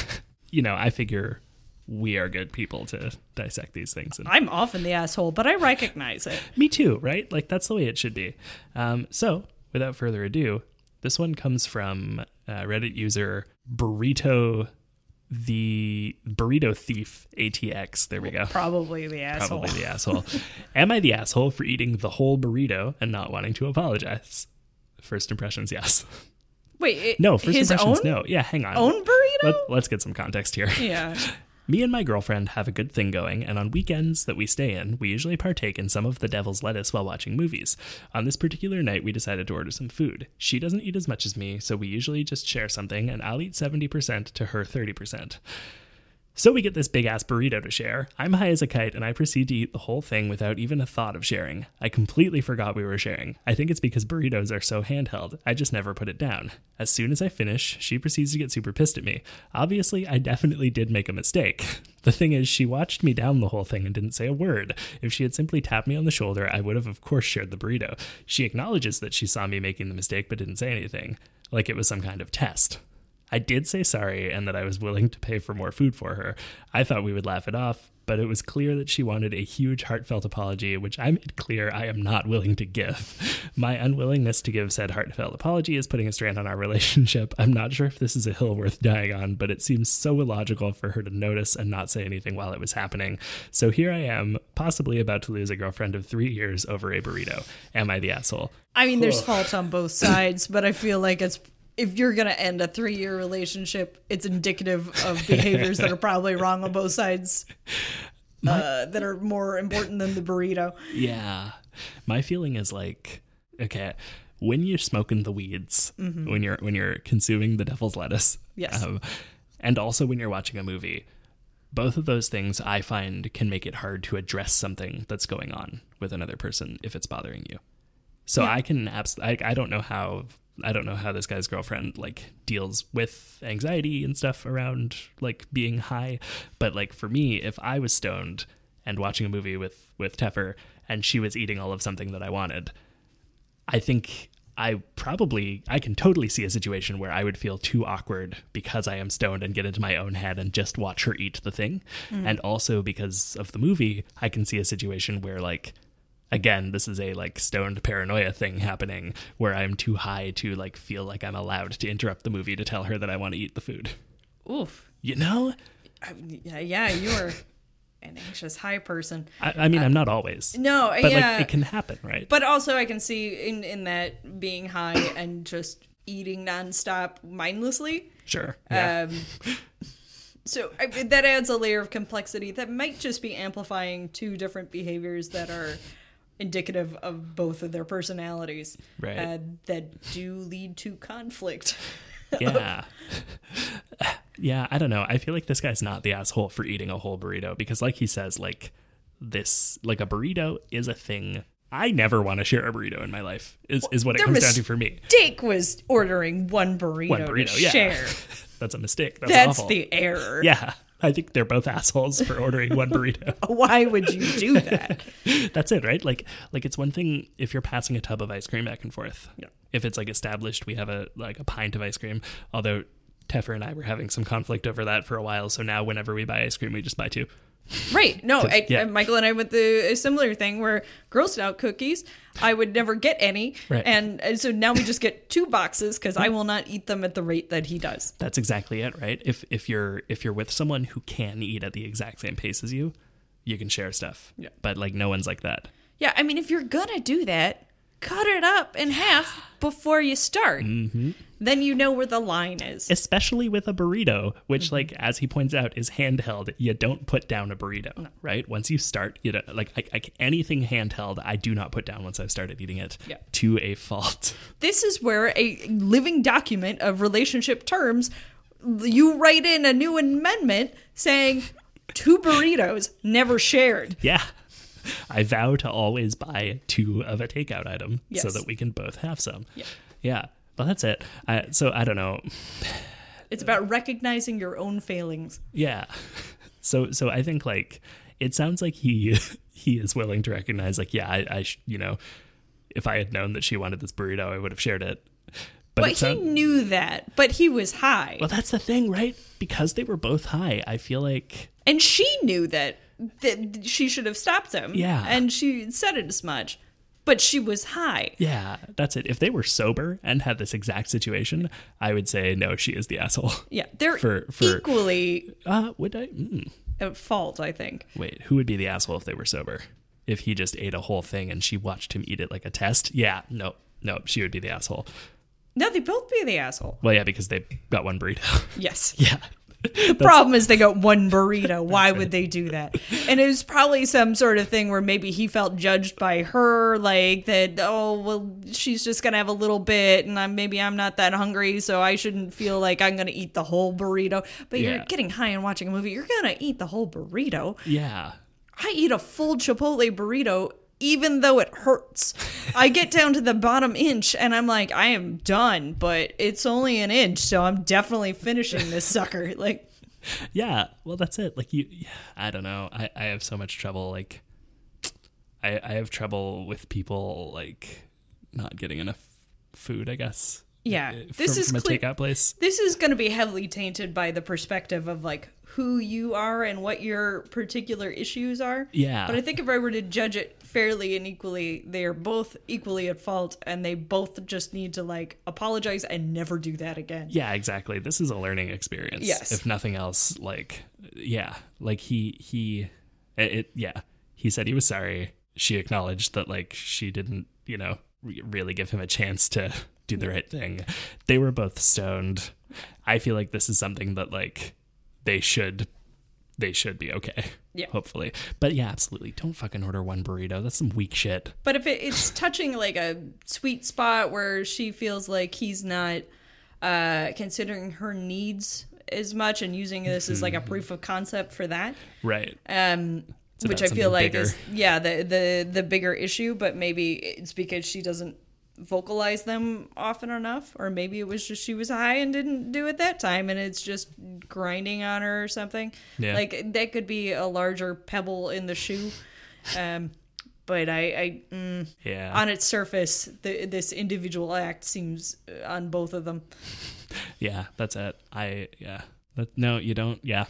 (laughs) you know i figure we are good people to dissect these things and I'm often the asshole, but I recognize it. (laughs) me too, right? Like that's the way it should be. Um, so, without further ado, this one comes from uh, Reddit user Burrito, the Burrito Thief ATX. There we go. Probably the asshole. Probably the asshole. Am I the asshole for eating the whole burrito and not wanting to apologize? First impressions, yes. Wait, it, No, first his impressions, own, no. Yeah, hang on. own burrito? Let, let's get some context here. yeah. (laughs) Me and my girlfriend have a good thing going, and on weekends that we stay in, we usually partake in some of the devil's lettuce while watching movies. On this particular night, we decided to order some food. She doesn't eat as much as me, so we usually just share something, and I'll eat 70% to her 30%. So we get this big ass burrito to share. I'm high as a kite and I proceed to eat the whole thing without even a thought of sharing. I completely forgot we were sharing. I think it's because burritos are so handheld. I just never put it down. As soon as I finish, she proceeds to get super pissed at me. Obviously, I definitely did make a mistake. (laughs) The thing is, she watched me down the whole thing and didn't say a word. If she had simply tapped me on the shoulder, I would have, of course, shared the burrito. She acknowledges that she saw me making the mistake but didn't say anything, like it was some kind of test. I did say sorry and that I was willing to pay for more food for her. I thought we would laugh it off, but it was clear that she wanted a huge heartfelt apology, which I made clear I am not willing to give. (laughs) My unwillingness to give said heartfelt apology is putting a strand on our (laughs) relationship. I'm not sure if this is a hill worth dying on, but it seems so illogical for her to notice and not say anything while it was happening. So here I am, possibly about to lose a girlfriend of three years over a burrito. Am I the asshole? I mean, there's fault on both sides, but I feel like it's if you're gonna end a three year relationship, it's indicative of behaviors that are probably wrong on both sides. (laughs) Uh, that are more important than the burrito. Yeah. My feeling is like, okay, when you're smoking the weeds, when you're when you're consuming the devil's lettuce, Yes. um, and also when you're watching a movie, both of those things I find can make it hard to address something that's going on with another person if it's bothering you. So I can abs- I, I don't know how I don't know how this guy's girlfriend like deals with anxiety and stuff around like being high, but like for me, if I was stoned and watching a movie with with Teffer and she was eating all of something that I wanted, I think I probably I can totally see a situation where I would feel too awkward because I am stoned and get into my own head and just watch her eat the thing. Mm. And also because of the movie, I can see a situation where like again, this is a like stoned paranoia thing happening where I'm too high to like feel like I'm allowed to interrupt the movie to tell her that I want to eat the food. Oof. You know? I, yeah, yeah, you are an anxious high person. I, I mean, I'm not always. No, But yeah. like it can happen, right? But also, I can see in in that being high (coughs) and just eating nonstop mindlessly. sure. Yeah. Um, so I, that adds a layer of complexity that might just be amplifying two different behaviors that are indicative of both of their personalities Right. uh, that do lead to conflict. (laughs) yeah. yeah, I don't know. I feel like this guy's not the asshole for eating a whole burrito because like he says like this like a burrito is a thing. I never want to share a burrito in my life. Is is what it comes down to for me. Mistake was ordering one burrito, One burrito, to yeah. share. (laughs) That's a mistake. That's, That's the error. Yeah. I think they're both assholes for ordering one burrito. (laughs) Why would you do that? (laughs) That's it, right? Like like it's one thing if you're passing a tub of ice cream back and forth. Yeah. If it's like established we have a like a pint of ice cream, although Teffer and I were having some conflict over that for a while, so now whenever we buy ice cream we just buy two. Right. No, I, yeah. Michael and I went the a similar thing where Girl Scout cookies, I would never get any. Right. And, and so now we just get two boxes because I will not eat them at the rate that he does. That's exactly it, right? If if you're if you're with someone who can eat at the exact same pace as you, you can share stuff. Yeah. But like no one's like that. Yeah. I mean, if you're going to do that, cut it up in half before you start. Mm-hmm. Then you know where the line is. Especially with a burrito, which Mm-hmm. like as he points out is handheld. You don't put down a burrito, right? Once you start, you don't like I, I, anything handheld. I do not put down once I've started eating it Yeah. to a fault. (laughs) this is where a living document of relationship terms you write in a new amendment saying two burritos never shared Yeah. (laughs) I vow to always buy two of a takeout item so that we can both have some. Yeah. Yeah. Well, that's it. I, so I don't know. it's about recognizing your own failings Yeah. (laughs) So so I think like it sounds like he (laughs) he is willing to recognize like yeah I, I sh- you know if I had known that she wanted this burrito I would have shared it. But, but he sound- knew that but he was high well that's the thing right because they were both high I feel like and she knew that that she should have stopped him Yeah. and she said it as much but she was high yeah that's it if they were sober and had this exact situation I would say no she is the asshole. yeah they're For- for- equally Uh would I mm. at fault i think wait who would be the asshole if they were sober? If he just ate a whole thing and she watched him eat it like a test? Yeah, no. No, she would be the asshole. no they both be the asshole Well, yeah, because they got one burrito. (laughs) yes Yeah. (laughs) The problem is they got one burrito. Why would they do that? (laughs) And it was probably some sort of thing where maybe he felt judged by her, like that. Oh well, she's just gonna have a little bit, and I'm maybe I'm not that hungry, so I shouldn't feel like I'm gonna eat the whole burrito. But you're getting high and watching a movie. You're gonna eat the whole burrito. Yeah. I eat a full Chipotle burrito even though it hurts. I get down to the bottom inch and I'm like, I am done, but it's only an inch, so I'm definitely finishing this (laughs) sucker. Like, Yeah, well, that's it. Like you, I don't know. I, I have so much trouble. Like, I I have trouble with people like not getting enough food. I guess. yeah, this from, is from a clear. takeout place. This is going to be heavily tainted by the perspective of like who you are and what your particular issues are. Yeah. But I think if I were to judge it fairly and equally, they are both equally at fault and they both just need to like apologize and never do that again. Yeah, exactly. This is a learning experience. Yes. If nothing else, like, yeah, like he he, it, it yeah. He said he was sorry. She acknowledged that like she didn't, you know, re- really give him a chance to do the right thing. They were both stoned. I feel like this is something that like they should they should be okay. Yeah. Hopefully. But yeah, absolutely. Don't fucking order one burrito. That's some weak shit. But if it, it's touching like a sweet spot where she feels like he's not uh, considering her needs as much and using this as like a proof of concept for that, Right. um, which I feel like bigger. is yeah the the the bigger issue. But maybe it's because she doesn't vocalize them often enough, or maybe it was just she was high and didn't do it that time, and it's just grinding on her or something. Yeah. Like that could be a larger pebble in the shoe. Um, but I, I mm, Yeah. on its surface, the, this individual act seems uh, on both of them. Yeah, that's it. I yeah. That, no, you don't. Yeah,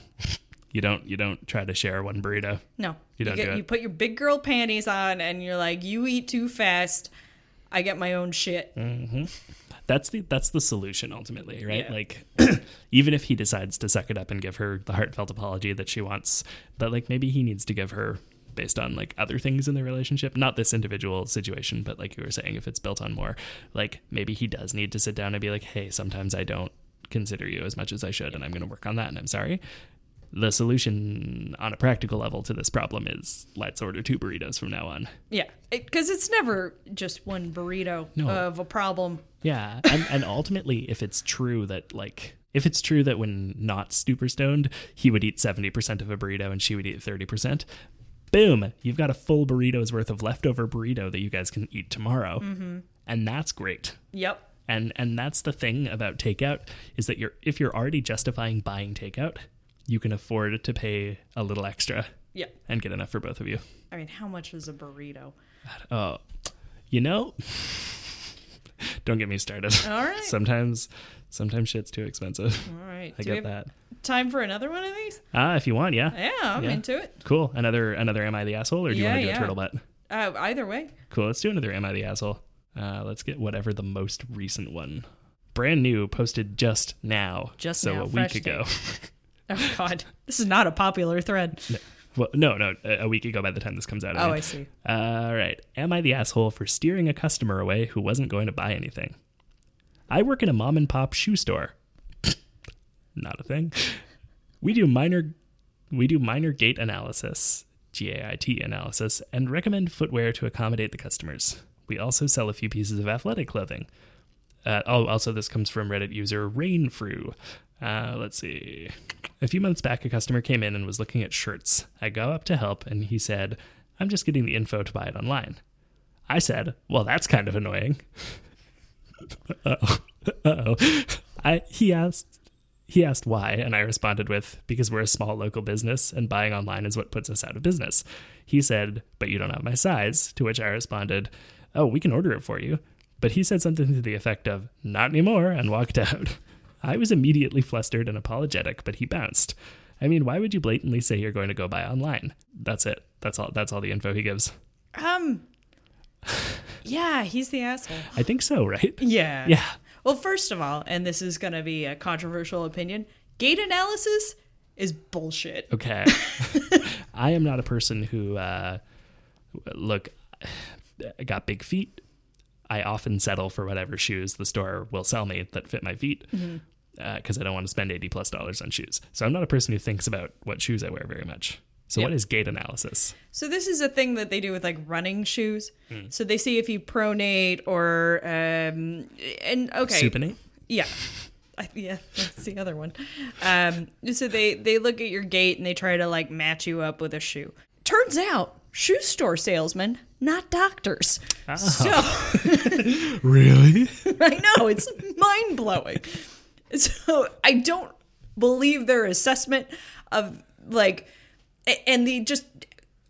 you don't. You don't try to share one burrito. No, You don't get, do it. You put your big girl panties on, and you're like, you eat too fast. I get my own shit. Mm. That's the that's the solution ultimately, right? Yeah. Like, (clears throat) even if he decides to suck it up and give her the heartfelt apology that she wants, that like maybe he needs to give her based on like other things in the relationship, not this individual situation, but like you were saying, if it's built on more, like maybe he does need to sit down and be like, hey, sometimes I don't consider you as much as I should, and I'm going to work on that, and I'm sorry. The solution on a practical level to this problem is let's order two burritos from now on. Yeah, because it's never just one burrito No. of a problem. Yeah, and, and ultimately, if it's true that like if it's true that when not super stoned, he would eat seventy percent of a burrito and she would eat thirty percent. Boom! You've got a full burrito's worth of leftover burrito that you guys can eat tomorrow, mm-hmm. and that's great. Yep. And and that's the thing about takeout is that you're if you're already justifying buying takeout, you can afford to pay a little extra Yeah. and get enough for both of you. I mean, how much is a burrito? Oh, you know, (laughs) don't get me started. All right. (laughs) sometimes, sometimes shit's too expensive. All right. (laughs) I Do get that. time for another one of these? Ah, if you want, yeah. Yeah, I'm Yeah. into it. Cool. Another, another. Am I the asshole, or do you Yeah, want to do yeah. a turtle butt? Uh, either way. Cool. Let's do another. Am I the asshole? Uh, let's get whatever the most recent one. Brand new, posted just now. Just so now, a week ago. (laughs) Oh God, this is not a popular thread. No. well, no, no, a week ago by the time this comes out. Oh, mean. I see. All right. Am I the asshole for steering a customer away who wasn't going to buy anything? I work in a mom and pop shoe store. (laughs) Not a thing. We do minor we do minor gait analysis, GAIT analysis, and recommend footwear to accommodate the customers. We also sell a few pieces of athletic clothing. Uh, oh, also, this comes from Reddit user Rainfrew. Uh, let's see. A few months back, a customer came in and was looking at shirts. I go up to help, and he said, I'm just getting the info to buy it online. I said, Well, that's kind of annoying. (laughs) Uh-oh. Uh-oh. I, he asked, he asked why, and I responded with, because we're a small local business and buying online is what puts us out of business. He said, but you don't have my size, to which I responded, oh, we can order it for you. But he said something to the effect of, not anymore, and walked (laughs) out. I was immediately flustered and apologetic, but he bounced. I mean, why would you blatantly say you're going to go buy online? That's it. That's all. That's all the info he gives. Um. Yeah, he's the asshole. I think so, right? Yeah. Yeah. Well, first of all, and this is going to be a controversial opinion, gait analysis is bullshit. Okay. (laughs) I am not a person who, uh, look, I (sighs) got big feet. I often settle for whatever shoes the store will sell me that fit my feet. because I don't want to spend 80 plus dollars on shoes. So I'm not a person who thinks about what shoes I wear very much. So what Yep. is gait analysis? So this is a thing that they do with like running shoes. So they see if you pronate or um and okay. Supinate? Yeah. I, yeah, that's the other one. Um, so they they look at your gait and they try to like match you up with a shoe. Turns out, shoe store salesmen, not doctors. Ah. So (laughs) Really? (laughs) I know it's mind blowing. So I don't believe their assessment of like, and the just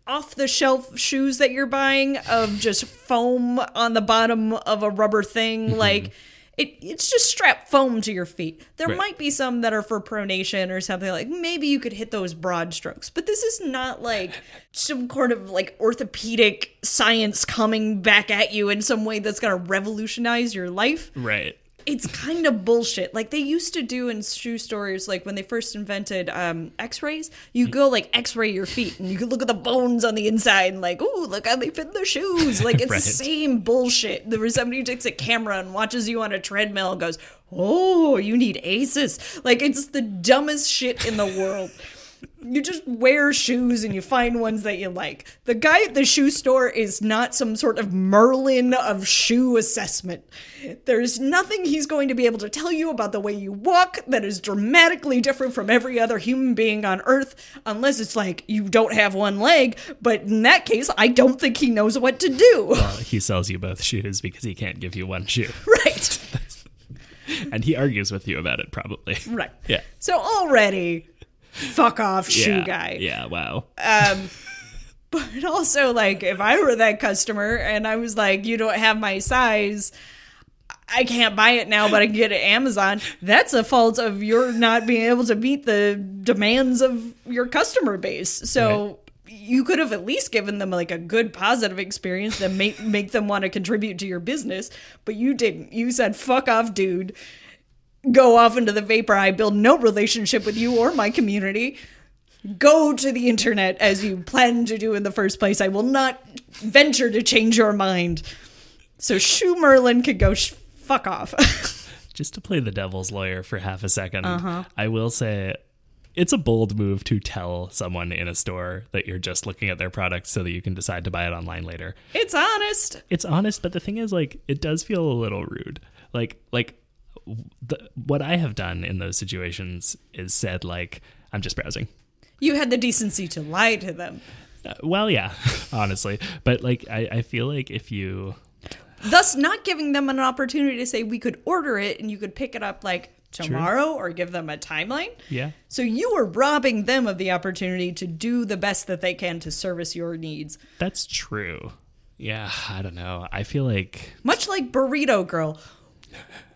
off the shelf shoes that you're buying of just foam on the bottom of a rubber thing, mm-hmm. like. It, it's just strap foam to your feet. There Right. might be some that are for pronation or something like maybe you could hit those broad strokes, but this is not like (laughs) some kind of like orthopedic science coming back at you in some way that's gonna revolutionize your life right. It's kind of bullshit. Like they used to do in shoe stores, like when they first invented um, X-rays, you go like X-ray your feet, and you can look at the bones on the inside, and like, ooh, look how they fit in their shoes. (laughs) Like it's Right. the same bullshit. There was somebody who takes a camera and watches you on a treadmill and goes, "Oh, you need ASICS." Like it's the dumbest shit in the world. You just wear shoes and you find ones that you like. The guy at the shoe store is not some sort of Merlin of shoe assessment. There's nothing he's going to be able to tell you about the way you walk that is dramatically different from every other human being on earth, unless it's like you don't have one leg. But in that case, I don't think he knows what to do. Well, he sells you both shoes because he can't give you one shoe. (laughs) right. (laughs) And he argues with you about it, probably. Right. Yeah. So already, fuck off, shoe yeah. guy. Yeah, wow. Um, but also, like, if I were that customer and I was like, you don't have my size, I can't buy it now, but I can get it at Amazon, that's a fault of your not being able to meet the demands of your customer base. So. You could have at least given them like a good positive experience that make make them want to contribute to your business, but you didn't. You said "fuck off, dude." Go off into the vapor. I build no relationship with you or my community go to the internet as you planned to do in the first place. I will not venture to change your mind. So Shoe Merlin could go sh- fuck off. (laughs) just to play the devil's lawyer for half a 2nd Uh-huh. I will say it's a bold move to tell someone in a store that you're just looking at their product so that you can decide to buy it online later. it's honest. It's honest, but the thing is like it does feel a little rude. Like like the, what I have done in those situations is said like I'm just browsing. You had the decency to lie to them. Uh, well, yeah, (laughs) honestly, but like I, I feel like if you Thus not giving them an opportunity to say we could order it and you could pick it up like tomorrow or give them a timeline. yeah So you are robbing them of the opportunity to do the best that they can to service your needs. that's true. Yeah, I don't know. I feel like Much like Burrito Girl,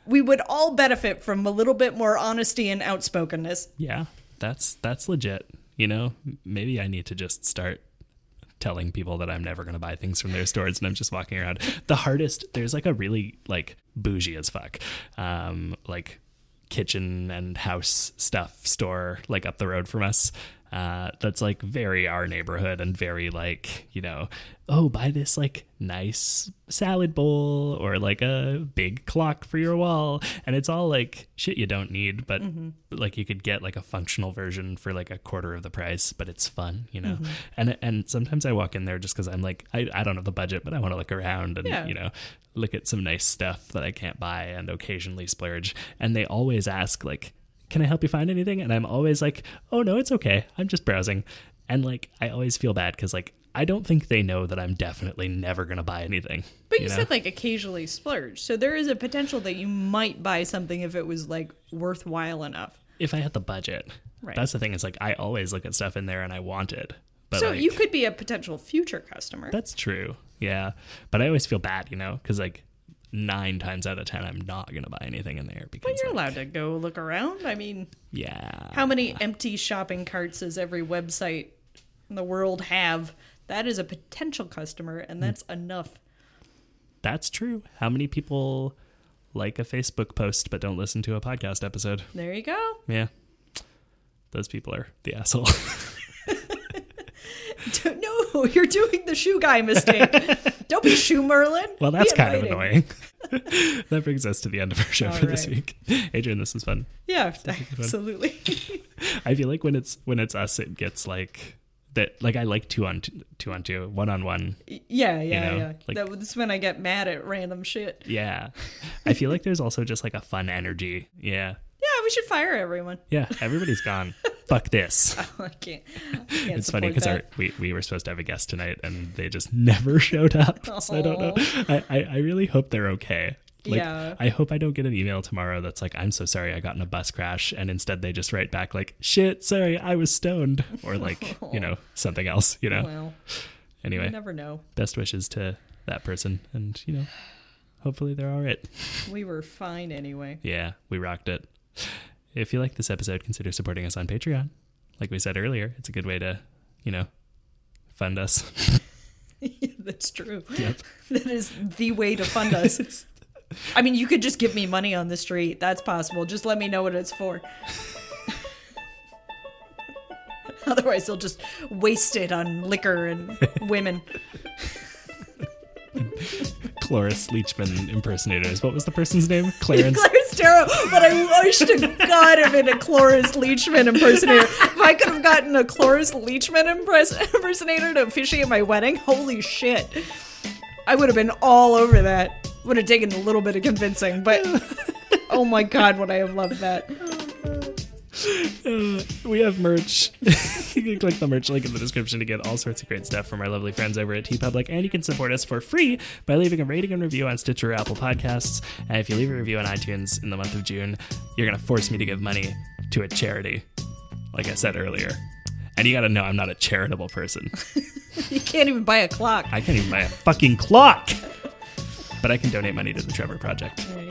we would all benefit from a little bit more honesty and outspokenness. yeah, that's that's legit. You know, maybe I need to just start telling people that I'm never going to buy things from their stores and I'm just walking around. The hardest there's like a really like bougie as fuck. Um like kitchen and house stuff store like up the road from us. Uh, that's like very our neighborhood and very like you know oh buy this like nice salad bowl or like a big clock for your wall and it's all like shit you don't need but like you could get like a functional version for like a quarter of the price but it's fun you know and and sometimes i walk in there just because i'm like I, I don't have the budget but i want to look around and Yeah. you know look at some nice stuff that I can't buy and occasionally splurge. And they always ask, like, can I help you find anything? And I'm always like, oh, no, it's okay. I'm just browsing. And like, I always feel bad because, like, I don't think they know that I'm definitely never going to buy anything. But you, know? said like occasionally splurge. So there is a potential that you might buy something if it was like worthwhile enough. if I had the budget. Right. That's the thing. Is like, I always look at stuff in there and I want it. But so like, you could be a potential future customer. That's true. Yeah. But I always feel bad, you know, because like nine times out of ten, I'm not going to buy anything in there because But you're like, allowed to go look around. I mean, Yeah. how many empty shopping carts does every website in the world have? That is a potential customer, and hmm. that's enough. That's true. How many people like a Facebook post but don't listen to a podcast episode? There you go. Yeah. Those people are the asshole. (laughs) (laughs) no, you're doing the shoe guy mistake. (laughs) Don't be shoe Merlin. well, that's kind of annoying. (laughs) that brings us to the end of our show All for this week. Adrian, this is fun. Yeah, absolutely. I feel like when it's when it's us, it gets like that. Like I like two on two, two on two, one on one. yeah, yeah, know, yeah. like- that, that's when I get mad at random shit. Yeah, I feel like there's also just like a fun energy. Yeah, Yeah, we should fire everyone. yeah. Everybody's gone. Fuck this. (laughs) I can't. I can't It's funny because we, we were supposed to have a guest tonight and they just (laughs) never showed up. So I don't know. I, I, I really hope they're okay. Like, Yeah. I hope I don't get an email tomorrow that's like, I'm so sorry I got in a bus crash. And instead they just write back like, shit, sorry, I was stoned. Or like, (laughs) you know, something else, you know? Well, Anyway, never know. best wishes to that person. And, you know, hopefully they're all right. We were fine anyway. Yeah, we rocked it. If you like this episode, consider supporting us on Patreon. Like we said earlier, it's a good way to, you know, fund us. (laughs) That's true. Yep. (laughs) That is the way to fund us. (laughs) I mean, you could just give me money on the street. That's possible. Just let me know what it's for. Otherwise, they'll just waste it on liquor and women. Cloris Leachman impersonators. What was the person's name? (laughs) Clarence. Clarence Darrow, but I wish to God I've been a Cloris Leachman impersonator. If I could have gotten a Cloris Leachman impress- impersonator to officiate my wedding, holy shit. I would have been all over that. Would have taken a little bit of convincing, but (laughs) oh my God, would I have loved that. Uh, we have merch. (laughs) (laughs) you can click the merch link in the description to get all sorts of great stuff from our lovely friends over at TeePublic, and you can support us for free by leaving a rating and review on Stitcher or Apple Podcasts. And if you leave a review on iTunes in the month of June, you're going to force me to give money to a charity, like I said earlier. And you got to know I'm not a charitable person. (laughs) You can't even buy a clock. I can't even buy a fucking clock. But I can donate money to the Trevor Project. Go.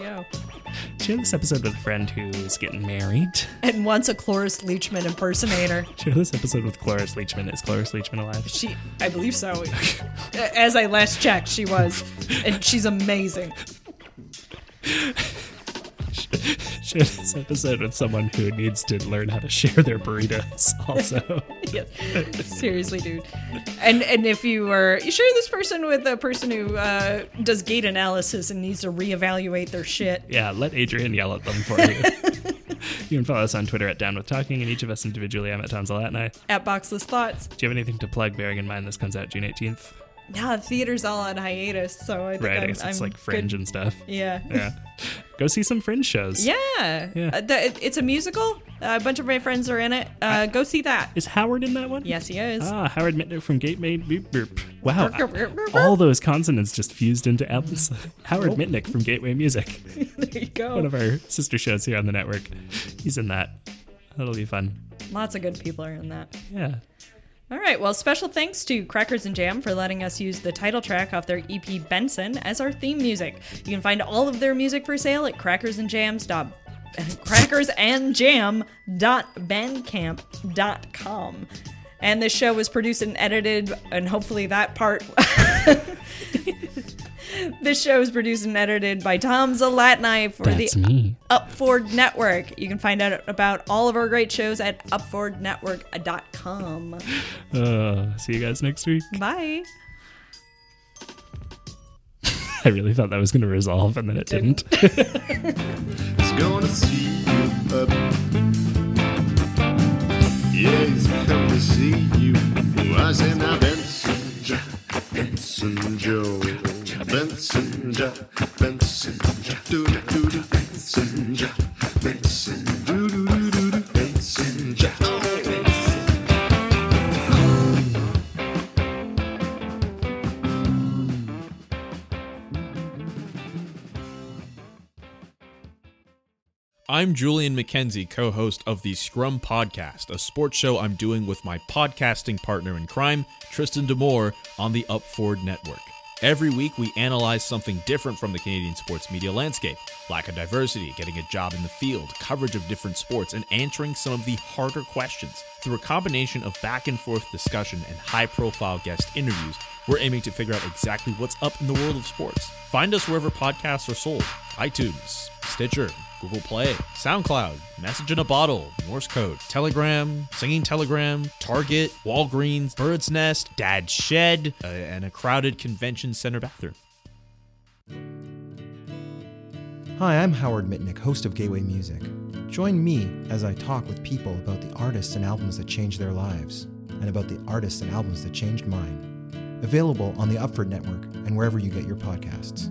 Share this episode with a friend who's getting married. And once a Cloris Leachman impersonator. (laughs) Share this episode with Cloris Leachman. Is Cloris Leachman alive? She, I believe so. As I last checked, she was. And she's amazing. (laughs) Share this episode with someone who needs to learn how to share their burritos. Also, (laughs) Yes. Seriously, dude. And and if you are you share this person with a person who uh, does gait analysis and needs to reevaluate their shit. yeah, let Adrian yell at them for you. (laughs) you can follow us on Twitter at Down with Talking, and each of us individually. I'm at Tom Zalatni. At Boxless Thoughts. Do you have anything to plug? Bearing in mind this comes out June 18th, Yeah, the theater's all on hiatus, so I think right? I I'm, guess it's I'm like Fringe good. and stuff. Yeah. Yeah, go see some Fringe shows. Yeah. Yeah. Uh, the, it- it's a musical. Uh, a bunch of my friends are in it. Uh, go see that. Is Howard in that one? Yes, he is. Ah, Howard Mitnick from Gateway. Boop, boop. Wow, all those consonants just fused into L's. (laughs) (laughs) Howard Mitnick from Gateway Music, (laughs) there you go. one of our sister shows here on the network. He's in that. That'll be fun. Lots of good people are in that. Yeah. All right. Well, special thanks to Crackers and Jam for letting us use the title track off their EP Benson as our theme music. You can find all of their music for sale at crackersandjams. dot- (laughs) crackersandjam.bandcamp.com. And this show was produced and edited, and hopefully that part. (laughs) (laughs) this show is produced and edited by Tom Zalatni for That's the me. Upford Network. You can find out about all of our great shows at upfordnetwork.com. (laughs) Uh, see you guys next week. Bye. (laughs) I really thought that was going to resolve, and then it didn't. He's (laughs) gonna see you up. Yeah, he's come to see you. Was in a Benson, Jack, Benson Joe, Benson, Jack, Benson, Jack, doo doo doo doo, Benson, Jack, Benson, doo doo doo doo, Benson, Jack. I'm Julian McKenzie, co host of the Scrum Podcast, a sports show I'm doing with my podcasting partner in crime, Tristan Demore, on the Upford Network. Every week, we analyze something different from the Canadian sports media landscape lack of diversity, getting a job in the field, coverage of different sports, and answering some of the harder questions. Through a combination of back and forth discussion and high profile guest interviews, we're aiming to figure out exactly what's up in the world of sports. Find us wherever podcasts are sold iTunes, Stitcher, Google Play, SoundCloud, Message in a Bottle, Morse Code, Telegram, Singing Telegram, Target, Walgreens, Bird's Nest, Dad's Shed, uh, and a crowded convention center bathroom. Hi, I'm Howard Mitnick, host of Gateway Music. Join me as I talk with people about the artists and albums that changed their lives, and about the artists and albums that changed mine. Available on the Upford Network and wherever you get your podcasts.